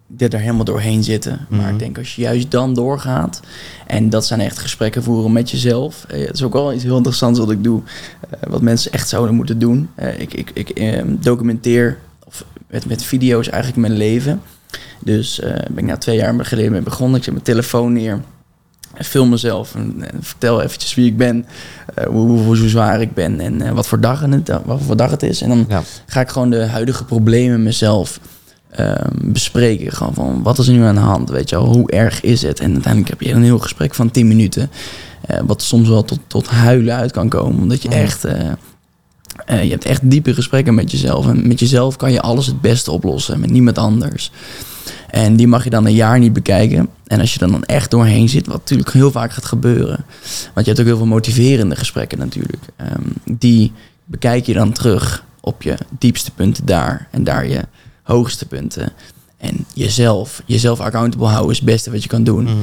dit er helemaal doorheen zitten. Maar Mhm. ik denk als je juist dan doorgaat, en dat zijn echt gesprekken voeren met jezelf. Eh, het is ook wel iets heel interessants wat ik doe, eh, wat mensen echt zouden moeten doen. Eh, ik ik, ik eh, documenteer of met, met video's eigenlijk mijn leven. Dus ben ik nou twee jaar geleden mee begonnen. Ik zet mijn telefoon neer. en Film mezelf en, en vertel eventjes wie ik ben, hoe, hoe, hoe zwaar ik ben en wat, voor dag het, wat voor dag het is. En dan Ja. ga ik gewoon de huidige problemen mezelf ehm, bespreken. Gewoon van, wat is er nu aan de hand? Weet je wel, hoe erg is het? En uiteindelijk heb je een heel gesprek van 10 minuten. eh, wat soms wel tot, tot huilen uit kan komen. Omdat je echt... eh, je hebt echt diepe gesprekken met jezelf. En met jezelf kan je alles het beste oplossen. Met niemand anders. En die mag je dan een jaar niet bekijken. En als je er dan echt doorheen zit, wat natuurlijk heel vaak gaat gebeuren. Want je hebt ook heel veel motiverende gesprekken natuurlijk. ehm, die bekijk je dan terug op je diepste punten daar. En daar je hoogste punten. En jezelf, jezelf accountable houden is het beste wat je kan doen. Mhm.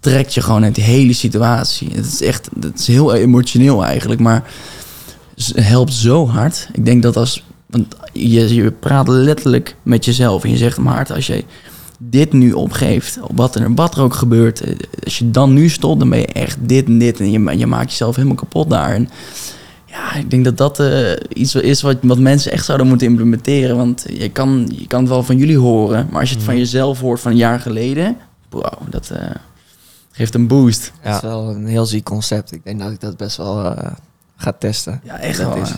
Trekt je gewoon uit die hele situatie. Het is echt, het is heel emotioneel eigenlijk, maar het helpt zo hard. Ik denk dat als, want je, je praat letterlijk met jezelf en je zegt, Maarten, als je dit nu opgeeft, wat er, wat er ook gebeurt, eh, als je dan nu stopt, dan ben je echt dit en dit en je, je maakt jezelf helemaal kapot daar. En ja, ik denk dat dat eh, iets is wat, wat mensen echt zouden moeten implementeren. Want je kan, je kan het wel van jullie horen, maar als je het van Mhm. jezelf hoort van een jaar geleden, wow, dat eh, geeft een boost. Dat is wel een heel ziek concept. Ik denk dat ik dat best wel eh, ga testen. Ja, echt Dat wel. is-.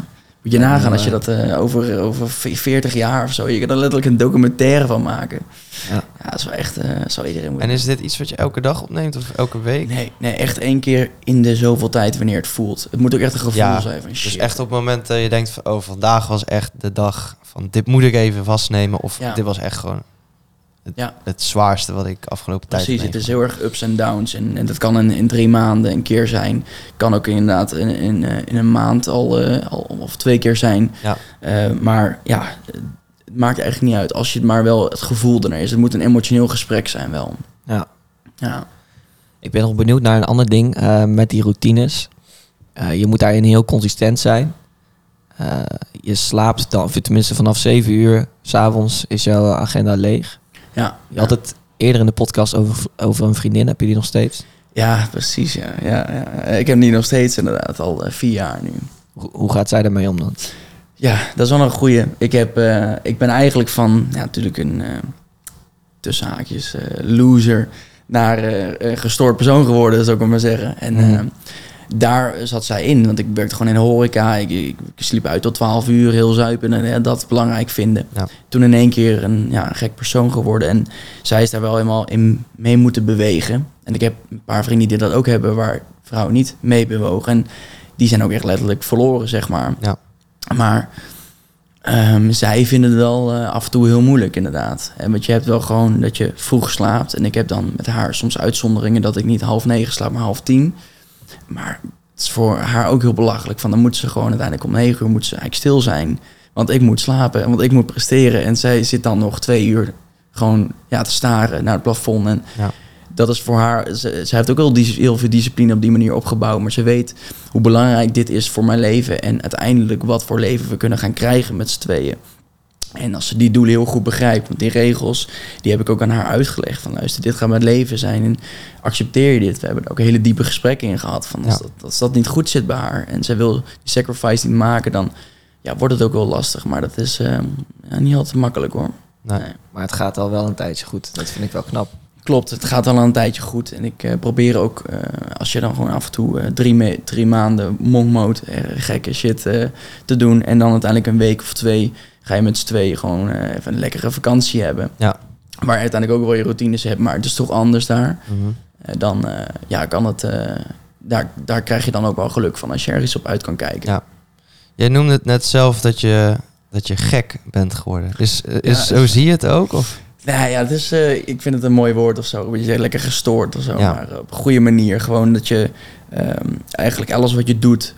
Moet je nagaan als je dat eh, over, over 40 jaar of zo, je kan er letterlijk een documentaire van maken. Ja. Ja, dat is wel echt, eh zou iedereen moeten En is dit iets wat je elke dag opneemt of elke week? Nee, nee, echt één keer in de zoveel tijd wanneer het voelt. Het moet ook echt een gevoel Ja, zijn van shit. Dus echt op het moment dat je denkt van oh, vandaag was echt de dag van dit moet ik even vastnemen. Of Ja. dit was echt gewoon het, Ja. het zwaarste wat ik afgelopen tijd Precies, het is heel erg ups en downs. En, en dat kan in, in drie maanden een keer zijn. Kan ook inderdaad in, in, eh, in een maand al, eh, al of twee keer zijn. Ja. Eh, maar ja, het maakt eigenlijk niet uit. Als je het maar wel het gevoel ernaar is. Het moet een emotioneel gesprek zijn wel. Ja. Ja. Ik ben nog benieuwd naar een ander ding met die routines. Je moet daarin heel consistent zijn. Je slaapt dan, of tenminste vanaf 7 uur s'avonds is jouw agenda leeg. Ja, Je had het eerder in de podcast over, over een vriendin. Heb je die nog steeds? ja precies. Ja. Ja, ja. Ik heb die nog steeds inderdaad al eh, vier jaar nu. Hoe, hoe gaat zij daarmee om dan? Ja, dat is wel een goeie. Ik, heb, eh, ik ben eigenlijk van, ja, natuurlijk een uh, tussen haakjes eh, loser naar een gestoord persoon geworden, zou ik maar zeggen. En Mhm. Daar zat zij in, want ik werkte gewoon in de horeca. Ik, ik, ik sliep uit tot 12 uur, heel zuipen en eh, dat belangrijk vinden. Ja. Toen in één keer een, ja, een gek persoon geworden. En zij is daar wel helemaal in mee moeten bewegen. En ik heb een paar vrienden die dat ook hebben, waar vrouwen niet mee bewogen. En die zijn ook echt letterlijk verloren, zeg maar. Ja. Maar ehm, zij vinden het wel eh, af en toe heel moeilijk, inderdaad. En want je hebt wel gewoon dat je vroeg slaapt. En ik heb dan met haar soms uitzonderingen dat ik niet half negen slaap, maar half tien. Maar het is voor haar ook heel belachelijk. Van dan moet ze gewoon uiteindelijk om negen uur moet ze eigenlijk stil zijn. Want ik moet slapen, want ik moet presteren. En zij zit dan nog twee uur gewoon ja, te staren naar het plafond. En Ja. dat is voor haar... Ze, ze heeft ook wel heel veel discipline op die manier opgebouwd. Maar ze weet hoe belangrijk dit is voor mijn leven. En uiteindelijk wat voor leven we kunnen gaan krijgen met z'n tweeën. En als ze die doelen heel goed begrijpt, want die regels, die heb ik ook aan haar uitgelegd. Van luister, dit gaat mijn leven zijn en accepteer je dit? We hebben er ook hele diepe gesprekken in gehad. Van als, Ja. dat, als dat niet goed zit bij haar en zij wil die sacrifice niet maken, dan ja, wordt het ook wel lastig. Maar dat is eh, ja, niet altijd makkelijk hoor. Nee. Nee. Maar het gaat al wel een tijdje goed. Dat vind ik wel knap. Klopt, het gaat al een tijdje goed. En ik eh, probeer ook, eh, als je dan gewoon af en toe eh, drie, me- drie maanden monk mode, gekke shit eh, te doen. En dan uiteindelijk een week of twee ga je met z'n tweeën gewoon eh, even een lekkere vakantie hebben. Ja. Waar je uiteindelijk ook wel je routines hebt, maar het is toch anders daar. Mhm. Eh, dan eh, ja, kan het, daar, daar krijg je dan ook wel geluk van als je ergens op uit kan kijken. Ja. Jij noemde het net zelf dat je, dat je gek bent geworden. Is, is, Ja, zo is- zie je het ook? Of? Nou ja, het is, ik vind het een mooi woord of zo. Je zegt lekker gestoord of zo. Ja. Maar op een goede manier. Gewoon dat je ehm, eigenlijk alles wat je doet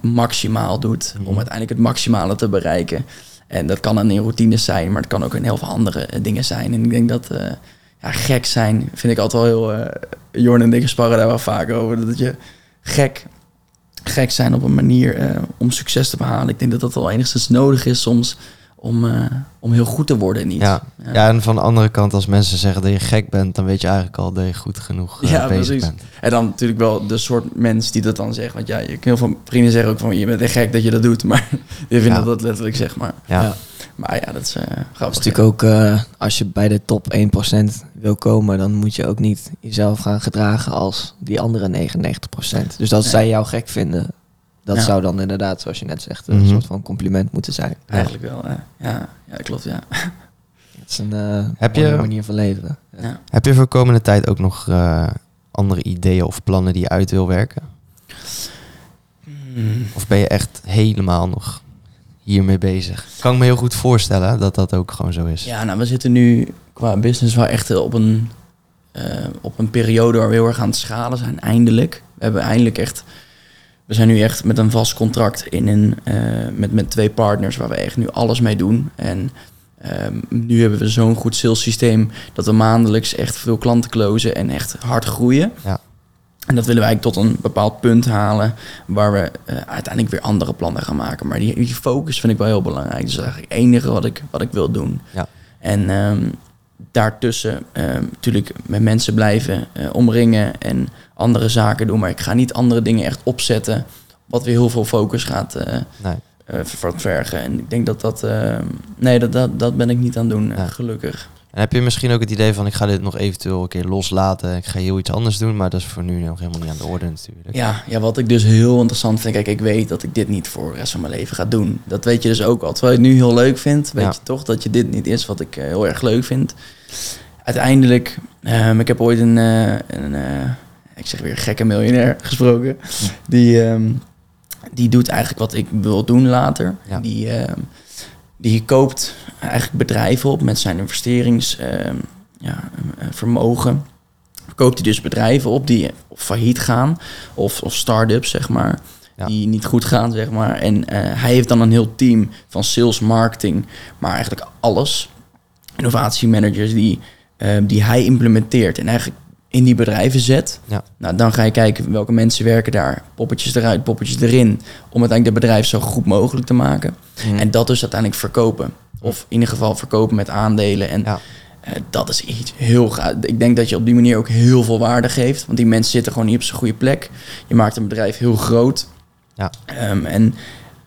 maximaal doet. Mhm. Om uiteindelijk het maximale te bereiken. En dat kan dan in routines zijn, maar het kan ook in heel veel andere eh, dingen zijn. En ik denk dat eh, ja, gek zijn vind ik altijd wel heel... eh Jorn en ik sparren daar wel vaak over. Dat je gek, gek zijn op een manier om succes te behalen. Ik denk dat dat wel enigszins nodig is soms om, eh, om heel goed te worden in iets. Ja. ja, en van de andere kant, als mensen zeggen dat je gek bent, dan weet je eigenlijk al dat je goed genoeg eh, Ja, bezig precies. bent. En dan natuurlijk wel de soort mens die dat dan zegt. Want ja, je heel veel vrienden zeggen ook van je bent echt gek dat je dat doet. *laughs* Maar die vinden Ja. dat letterlijk zeg maar. Ja. Ja. Maar ja, dat is eh Dat grappig. is natuurlijk ook, eh, als je bij de top 1% wil komen, dan moet je ook niet jezelf gaan gedragen als die andere 99%. Dus als Nee. zij jou gek vinden, dat Ja. zou dan inderdaad, zoals je net zegt, een Mhm. soort van compliment moeten zijn. Eigenlijk wel. hè. ja, ja, klopt. Ja. *laughs* Het is een eh, Heb je- mooie manier van leven. ja. Heb je voor de komende tijd ook nog eh, andere ideeën of plannen die je uit wil werken? Hmm. Of ben je echt helemaal nog hiermee bezig? Kan ik me heel goed voorstellen dat dat ook gewoon zo is. Ja, nou, we zitten nu qua business wel echt op een, eh, op een periode waar we heel erg aan het schalen zijn, eindelijk. We hebben eindelijk echt... We zijn nu echt met een vast contract in een, eh, met, met twee partners waar we echt nu alles mee doen. En ehm, nu hebben we zo'n goed sales systeem dat we maandelijks echt veel klanten closen en echt hard groeien. Ja. En dat willen wij eigenlijk tot een bepaald punt halen waar we eh, uiteindelijk weer andere plannen gaan maken. Maar die, die focus vind ik wel heel belangrijk. Dus dat is eigenlijk het enige wat ik, wat ik wil doen. Ja. En ehm, daartussen ehm, natuurlijk met mensen blijven eh, omringen en andere zaken doen. Maar ik ga niet andere dingen echt opzetten wat weer heel veel focus gaat eh, Nee. eh, ver- vergen. En ik denk dat dat... ehm, nee, dat, dat, dat ben ik niet aan het doen, gelukkig. En heb je misschien ook het idee van ik ga dit nog eventueel een keer loslaten. Ik ga heel iets anders doen, maar dat is voor nu nog helemaal niet aan de orde natuurlijk. Ja, ja, wat ik dus heel interessant vind. Kijk, ik weet dat ik dit niet voor de rest van mijn leven ga doen. Dat weet je dus ook al. Terwijl je het nu heel leuk vindt, weet Ja. je toch dat je dit niet is wat ik eh, heel erg leuk vind. Uiteindelijk, ehm, ik heb ooit een, eh, een eh, ik zeg weer gekke miljonair *laughs* gesproken. Die, ehm, die doet eigenlijk wat ik wil doen later. Ja. Die, ehm, die koopt eigenlijk bedrijven op met zijn investerings ehm, ja, eh. Koopt hij dus bedrijven op die failliet gaan of, of start-ups, zeg maar. Ja. Die niet goed gaan, zeg maar. En eh, hij heeft dan een heel team van sales, marketing, maar eigenlijk alles. Innovatiemanagers die, eh, die hij implementeert. En eigenlijk in die bedrijven zet. Ja. Nou, dan ga je kijken welke mensen werken daar. Poppetjes eruit, poppetjes erin. Om uiteindelijk het bedrijf zo goed mogelijk te maken. Mm. En dat dus uiteindelijk verkopen. Of in ieder geval verkopen met aandelen. En Ja. eh, dat is iets heel gaaf. Ik denk dat je op die manier ook heel veel waarde geeft. Want die mensen zitten gewoon niet op zijn goede plek. Je maakt een bedrijf heel groot. Ja. Ehm, en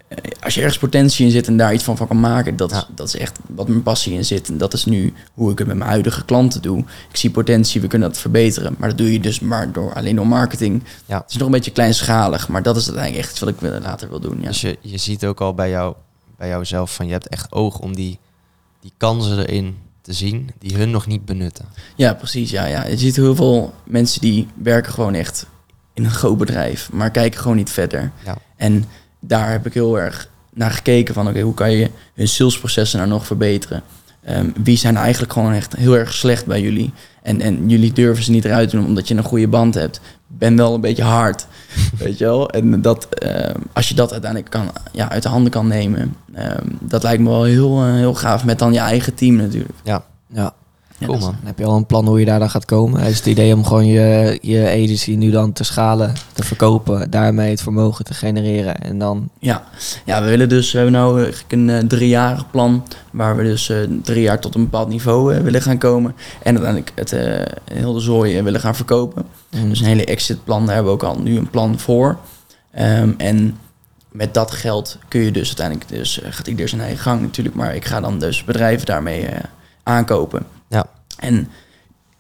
eh, als je ergens potentie in zit en daar iets van, van kan maken, dat, Ja. dat is echt wat mijn passie in zit. En dat is nu hoe ik het met mijn huidige klanten doe. Ik zie potentie, we kunnen dat verbeteren. Maar dat doe je dus maar door, alleen door marketing. Ja. Het is nog een beetje kleinschalig, maar dat is uiteindelijk echt wat ik later wil doen. Ja. Dus je, je ziet ook al bij, jou, bij jouzelf van je hebt echt oog om die, die kansen erin te zien die hun nog niet benutten. Ja, precies. Ja, ja. Je ziet heel veel mensen die werken gewoon echt in een groot bedrijf, maar kijken gewoon niet verder. Ja. En daar heb ik heel erg naar gekeken van, oké, hoe kan je hun salesprocessen nou nog verbeteren? Ehm, wie zijn eigenlijk gewoon echt heel erg slecht bij jullie? En, en jullie durven ze niet eruit te doen omdat je een goede band hebt. Ben wel een beetje hard, *laughs* weet je wel? En dat, ehm, als je dat uiteindelijk kan, ja, uit de handen kan nemen, ehm, dat lijkt me wel heel, eh, heel gaaf. Met dan je eigen team natuurlijk. Ja. Ja, Cool man. Heb je al een plan hoe je daar dan gaat komen? Is het idee om gewoon je, je agency nu dan te schalen, te verkopen, daarmee het vermogen te genereren en dan... Ja. ja, we willen dus, we hebben nou een eh, driejarig plan waar we dus eh, drie jaar tot een bepaald niveau eh, willen gaan komen. En uiteindelijk het heel de zooi willen gaan verkopen. Mm. Dus een hele exitplan, daar hebben we ook al nu een plan voor. Ehm, en met dat geld kun je dus uiteindelijk, dus gaat ieder zijn eigen gang natuurlijk, maar ik ga dan dus bedrijven daarmee aankopen. En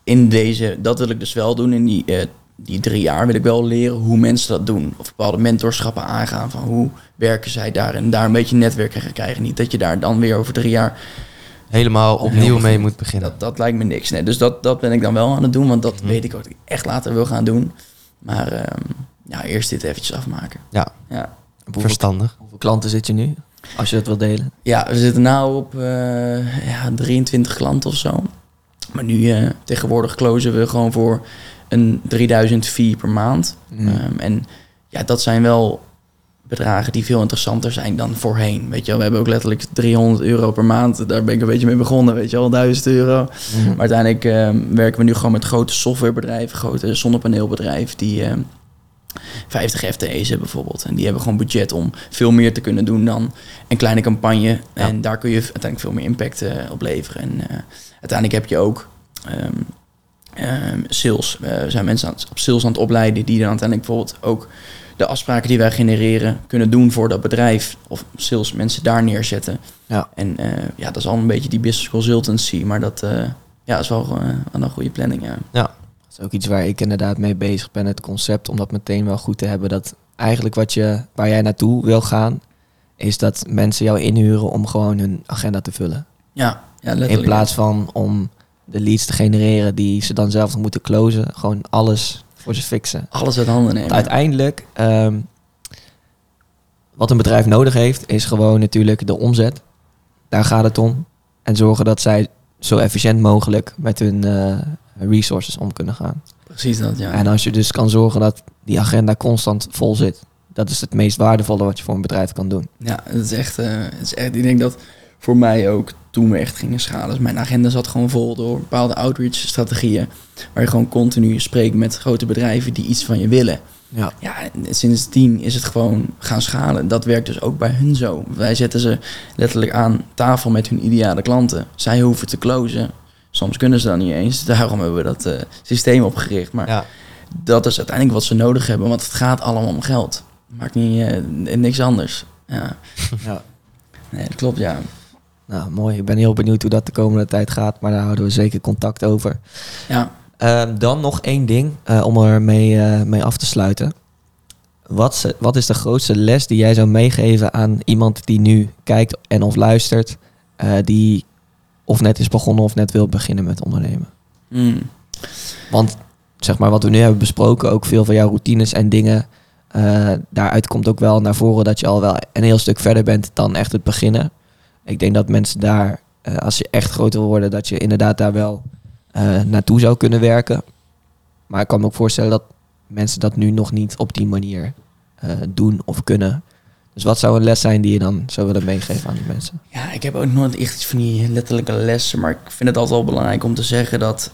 in deze, dat wil ik dus wel doen, in die, eh, die drie jaar wil ik wel leren hoe mensen dat doen. Of bepaalde mentorschappen aangaan van hoe werken zij daar en daar een beetje netwerk gaan krijgen. Niet dat je daar dan weer over drie jaar Helemaal opnieuw mee moet beginnen. dat, dat lijkt me niks. Nee, dus dat, dat ben ik dan wel aan het doen, want dat Mhm. weet ik ook dat ik echt later wil gaan doen. Maar ehm, ja, eerst dit eventjes afmaken. Ja. Ja, Hoeveel, Verstandig. hoeveel klanten zit je nu? Als je dat wil delen. ja we zitten nu op eh, ja, 23 klanten of zo. Maar nu eh, tegenwoordig closen we gewoon voor een 3000 fee per maand. Mm. Ehm, en ja, dat zijn wel bedragen die veel interessanter zijn dan voorheen. Weet je wel, we hebben ook letterlijk 300 euro per maand. Daar ben ik een beetje mee begonnen, weet je wel, 1000 euro. Mhm. Maar uiteindelijk ehm, werken we nu gewoon met grote softwarebedrijven, grote zonnepaneelbedrijven die ehm 50 FTE's hebben bijvoorbeeld. En die hebben gewoon budget om veel meer te kunnen doen dan een kleine campagne. En daar kun je uiteindelijk veel meer impact eh, op leveren. En eh, uiteindelijk heb je ook ehm, ehm, sales. We zijn mensen aan op sales aan het opleiden die dan uiteindelijk bijvoorbeeld ook de afspraken die wij genereren kunnen doen voor dat bedrijf. Of sales mensen daar neerzetten. Ja. En eh, ja, dat is al een beetje die business consultancy. Maar dat eh, ja, is wel, wel een goede planning, ja. Dat is ook iets waar ik inderdaad mee bezig ben, het concept, om dat meteen wel goed te hebben. Dat eigenlijk wat je, waar jij naartoe wil gaan, is dat mensen jou inhuren om gewoon hun agenda te vullen. Ja, ja. In plaats van om de leads te genereren die ze dan zelf nog moeten closen, gewoon alles voor ze fixen. Alles uit handen nemen. Want uiteindelijk, ehm, wat een bedrijf nodig heeft, is gewoon natuurlijk de omzet. Daar gaat het om. En zorgen dat zij zo efficiënt mogelijk met hun eh, resources om kunnen gaan. Precies dat, ja. En als je dus kan zorgen dat die agenda constant vol zit, dat is het meest waardevolle wat je voor een bedrijf kan doen. Ja, het is echt, eh, het is echt, ik denk dat voor mij ook toen we echt gingen schalen. Dus mijn agenda zat gewoon vol door bepaalde outreach strategieën. Waar je gewoon continu spreekt met grote bedrijven die iets van je willen. Ja. Ja, en sindsdien is het gewoon gaan schalen. Dat werkt dus ook bij hun zo. Wij zetten ze letterlijk aan tafel met hun ideale klanten. Zij hoeven te closen. Soms kunnen ze dat niet eens. Daarom hebben we dat eh, systeem opgericht. Maar Ja. dat is uiteindelijk wat ze nodig hebben. Want het gaat allemaal om geld. Maakt niet, eh, niks anders. Ja. Ja. Nee, dat klopt, ja. Nou, mooi. Ik ben heel benieuwd hoe dat de komende tijd gaat, maar daar houden we zeker contact over. Ja, Ehm, dan nog één ding eh, om er mee, eh, mee af te sluiten. Wat, wat is de grootste les die jij zou meegeven aan iemand die nu kijkt en of luistert, eh, die of net is begonnen of net wil beginnen met ondernemen? Mm. Want zeg maar wat we nu hebben besproken, ook veel van jouw routines en dingen, daaruit komt ook wel naar voren dat je al wel een heel stuk verder bent dan echt het beginnen. Ik denk dat mensen daar, eh, als je echt groter wil worden, dat je inderdaad daar wel eh, naartoe zou kunnen werken. Maar ik kan me ook voorstellen dat mensen dat nu nog niet op die manier eh, doen of kunnen. Dus wat zou een les zijn die je dan zou willen meegeven aan die mensen? ja, ik heb ook nooit echt iets van die letterlijke lessen. Maar ik vind het altijd wel belangrijk om te zeggen dat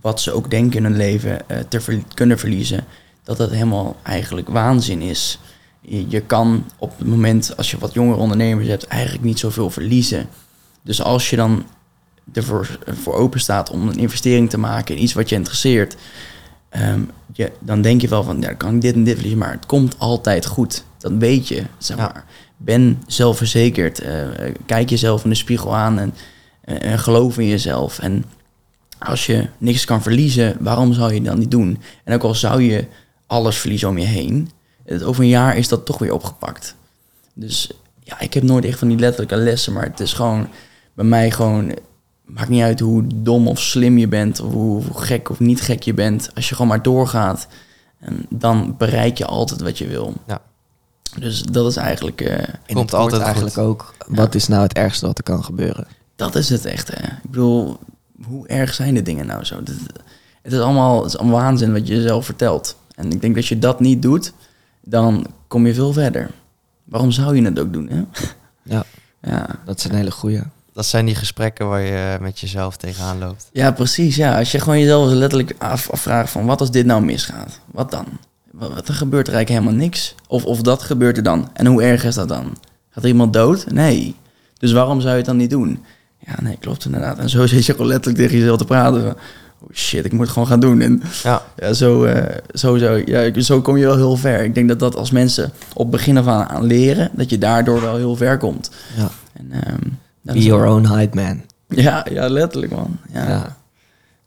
wat ze ook denken in hun leven te kunnen verliezen, dat dat helemaal eigenlijk waanzin is. Je, je kan op het moment, als je wat jongere ondernemers hebt, eigenlijk niet zoveel verliezen. Dus als je dan ervoor voor open staat om een investering te maken in iets wat je interesseert, ehm, je, dan denk je wel van, ja, kan ik dit en dit verliezen, maar het komt altijd goed. Dat weet je, zeg Ja. maar. Ben zelfverzekerd. eh, kijk jezelf in de spiegel aan en, en geloof in jezelf. En als je niks kan verliezen, waarom zou je dan niet doen? En ook al zou je alles verliezen om je heen, over een jaar is dat toch weer opgepakt. Dus ja, ik heb nooit echt van die letterlijke lessen, maar het is gewoon bij mij gewoon, maakt niet uit hoe dom of slim je bent, of hoe, hoe gek of niet gek je bent. Als je gewoon maar doorgaat, en dan bereik je altijd wat je wil. Ja. Dus dat is eigenlijk, eh, En Komt altijd eigenlijk goed. ook, wat is nou het ergste wat er kan gebeuren? dat is het echt. Hè. Ik bedoel, hoe erg zijn de dingen nou zo? Het is allemaal, het is allemaal waanzin wat je jezelf vertelt. En ik denk dat je dat niet doet, dan kom je veel verder. Waarom zou je het ook doen? Hè? *laughs* Ja, Ja. dat is een hele goeie. Dat zijn die gesprekken waar je met jezelf tegenaan loopt. ja, precies. Ja. Als je gewoon jezelf letterlijk af, afvraagt van wat als dit nou misgaat? Wat dan? Wat, wat- er gebeurt er eigenlijk helemaal niks. Of, of dat gebeurt er dan. En hoe erg is dat dan? Gaat er iemand dood? Nee. Dus waarom zou je het dan niet doen? Ja, nee, klopt inderdaad. En zo *laughs* zit je gewoon letterlijk tegen jezelf te praten. Oh shit, ik moet het gewoon gaan doen. En Ja, ja, zo, eh, zo, zo, ja, zo kom je wel heel ver. Ik denk dat dat als mensen op begin af aan, aan leren, dat je daardoor wel heel ver komt. Ja. En, ehm, Be your own hype man. Ja, ja, letterlijk man. Ja, Ja.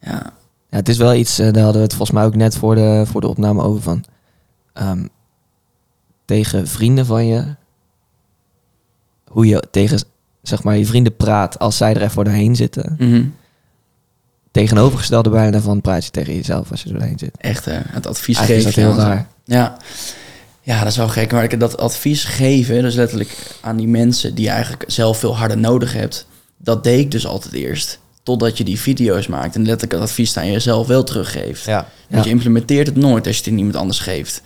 ja. Het is wel iets, eh, daar hadden we het volgens mij ook net voor de, voor de opname over van. ehm, tegen vrienden van je, hoe je tegen zeg maar, je vrienden praat als zij er even doorheen zitten. Mhm. Tegenovergestelde bijna van praat je tegen jezelf als je er doorheen zit. Echt, het advies Eigenlijk is geven. dat heel raar. Ja. ja, dat is wel gek. Maar ik- dat advies geven, dus letterlijk aan die mensen die je eigenlijk zelf veel harder nodig hebt, dat deed ik dus altijd eerst. Totdat je die video's maakt en letterlijk het advies aan jezelf wel teruggeeft. ja. Want Ja. je implementeert het nooit als je het aan iemand anders geeft.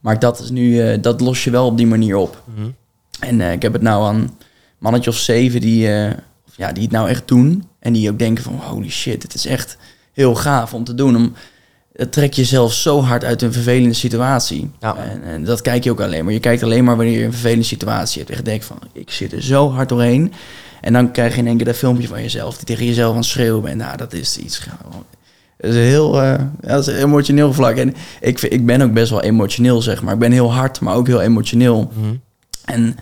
Maar dat is nu, eh, dat los je wel op die manier op. Mhm. En eh, ik heb het nou aan mannetje of zeven die, eh, ja, die het nou echt doen. En die ook denken van holy shit, het is echt heel gaaf om te doen. Om, het trekt jezelf zo hard uit een vervelende situatie. Ja. En, en dat kijk je ook alleen maar. Je kijkt alleen maar wanneer je een vervelende situatie hebt. En je denkt van, ik zit er zo hard doorheen. En dan krijg je in één keer dat filmpje van jezelf... die tegen jezelf aan het schreeuwen bent. Nou, dat is iets... Dat is heel, eh, dat is een emotioneel vlak. En ik, vind- ik ben ook best wel emotioneel, zeg maar. Ik ben heel hard, maar ook heel emotioneel. Mhm. En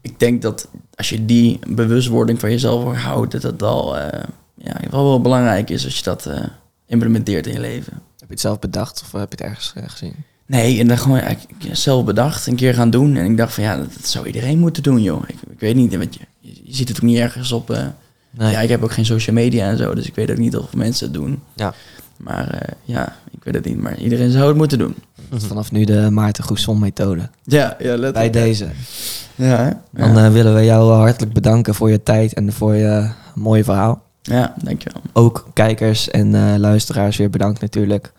ik denk dat als je die bewustwording van jezelf houdt, dat het wel, eh, ja, wel, wel belangrijk is als je dat eh, implementeert in je leven. Heb je het zelf bedacht of heb je het ergens eh, gezien? Nee, en dan gewoon eigenlijk zelf bedacht, een keer gaan doen. En ik dacht van ja, dat, dat zou iedereen moeten doen, joh. Ik, ik weet niet, want je, je, ziet het ook niet ergens op. eh, Nee. Ja, ik heb ook geen social media en zo, dus ik weet ook niet of mensen het doen. Ja. Maar eh, ja, ik weet het niet. Maar iedereen zou het moeten doen. Vanaf nu de Maarten Goesson methode. Ja, ja letterlijk. Bij deze. Ja, hè? Dan ja. eh, willen we jou hartelijk bedanken voor je tijd en voor je mooie verhaal. ja, dankjewel. Ook kijkers en eh, luisteraars weer bedankt natuurlijk.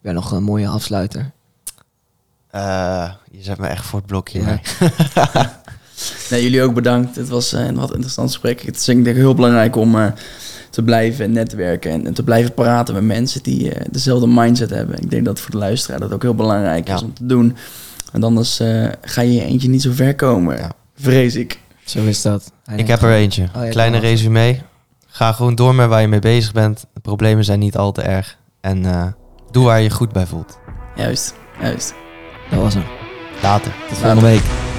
Weer nog een mooie afsluiter. Eh, je zet me echt voor het blokje. Ja. *laughs* nee. Jullie ook bedankt. Het was eh, een wat interessant gesprek. Het is denk ik heel belangrijk om eh, te blijven netwerken en, en te blijven praten met mensen die eh, dezelfde mindset hebben. Ik denk dat voor de luisteraar dat ook heel belangrijk is om te doen. Want anders eh, ga je je eentje niet zo ver komen, Ja. vrees ik. Zo is dat. Ik heb er eentje. Oh, ja, Kleine resume. Ga gewoon door met waar je mee bezig bent. De problemen zijn niet al te erg. En eh, doe waar je je goed bij voelt. Juist, juist. Dat was hem. Later. Tot volgende week.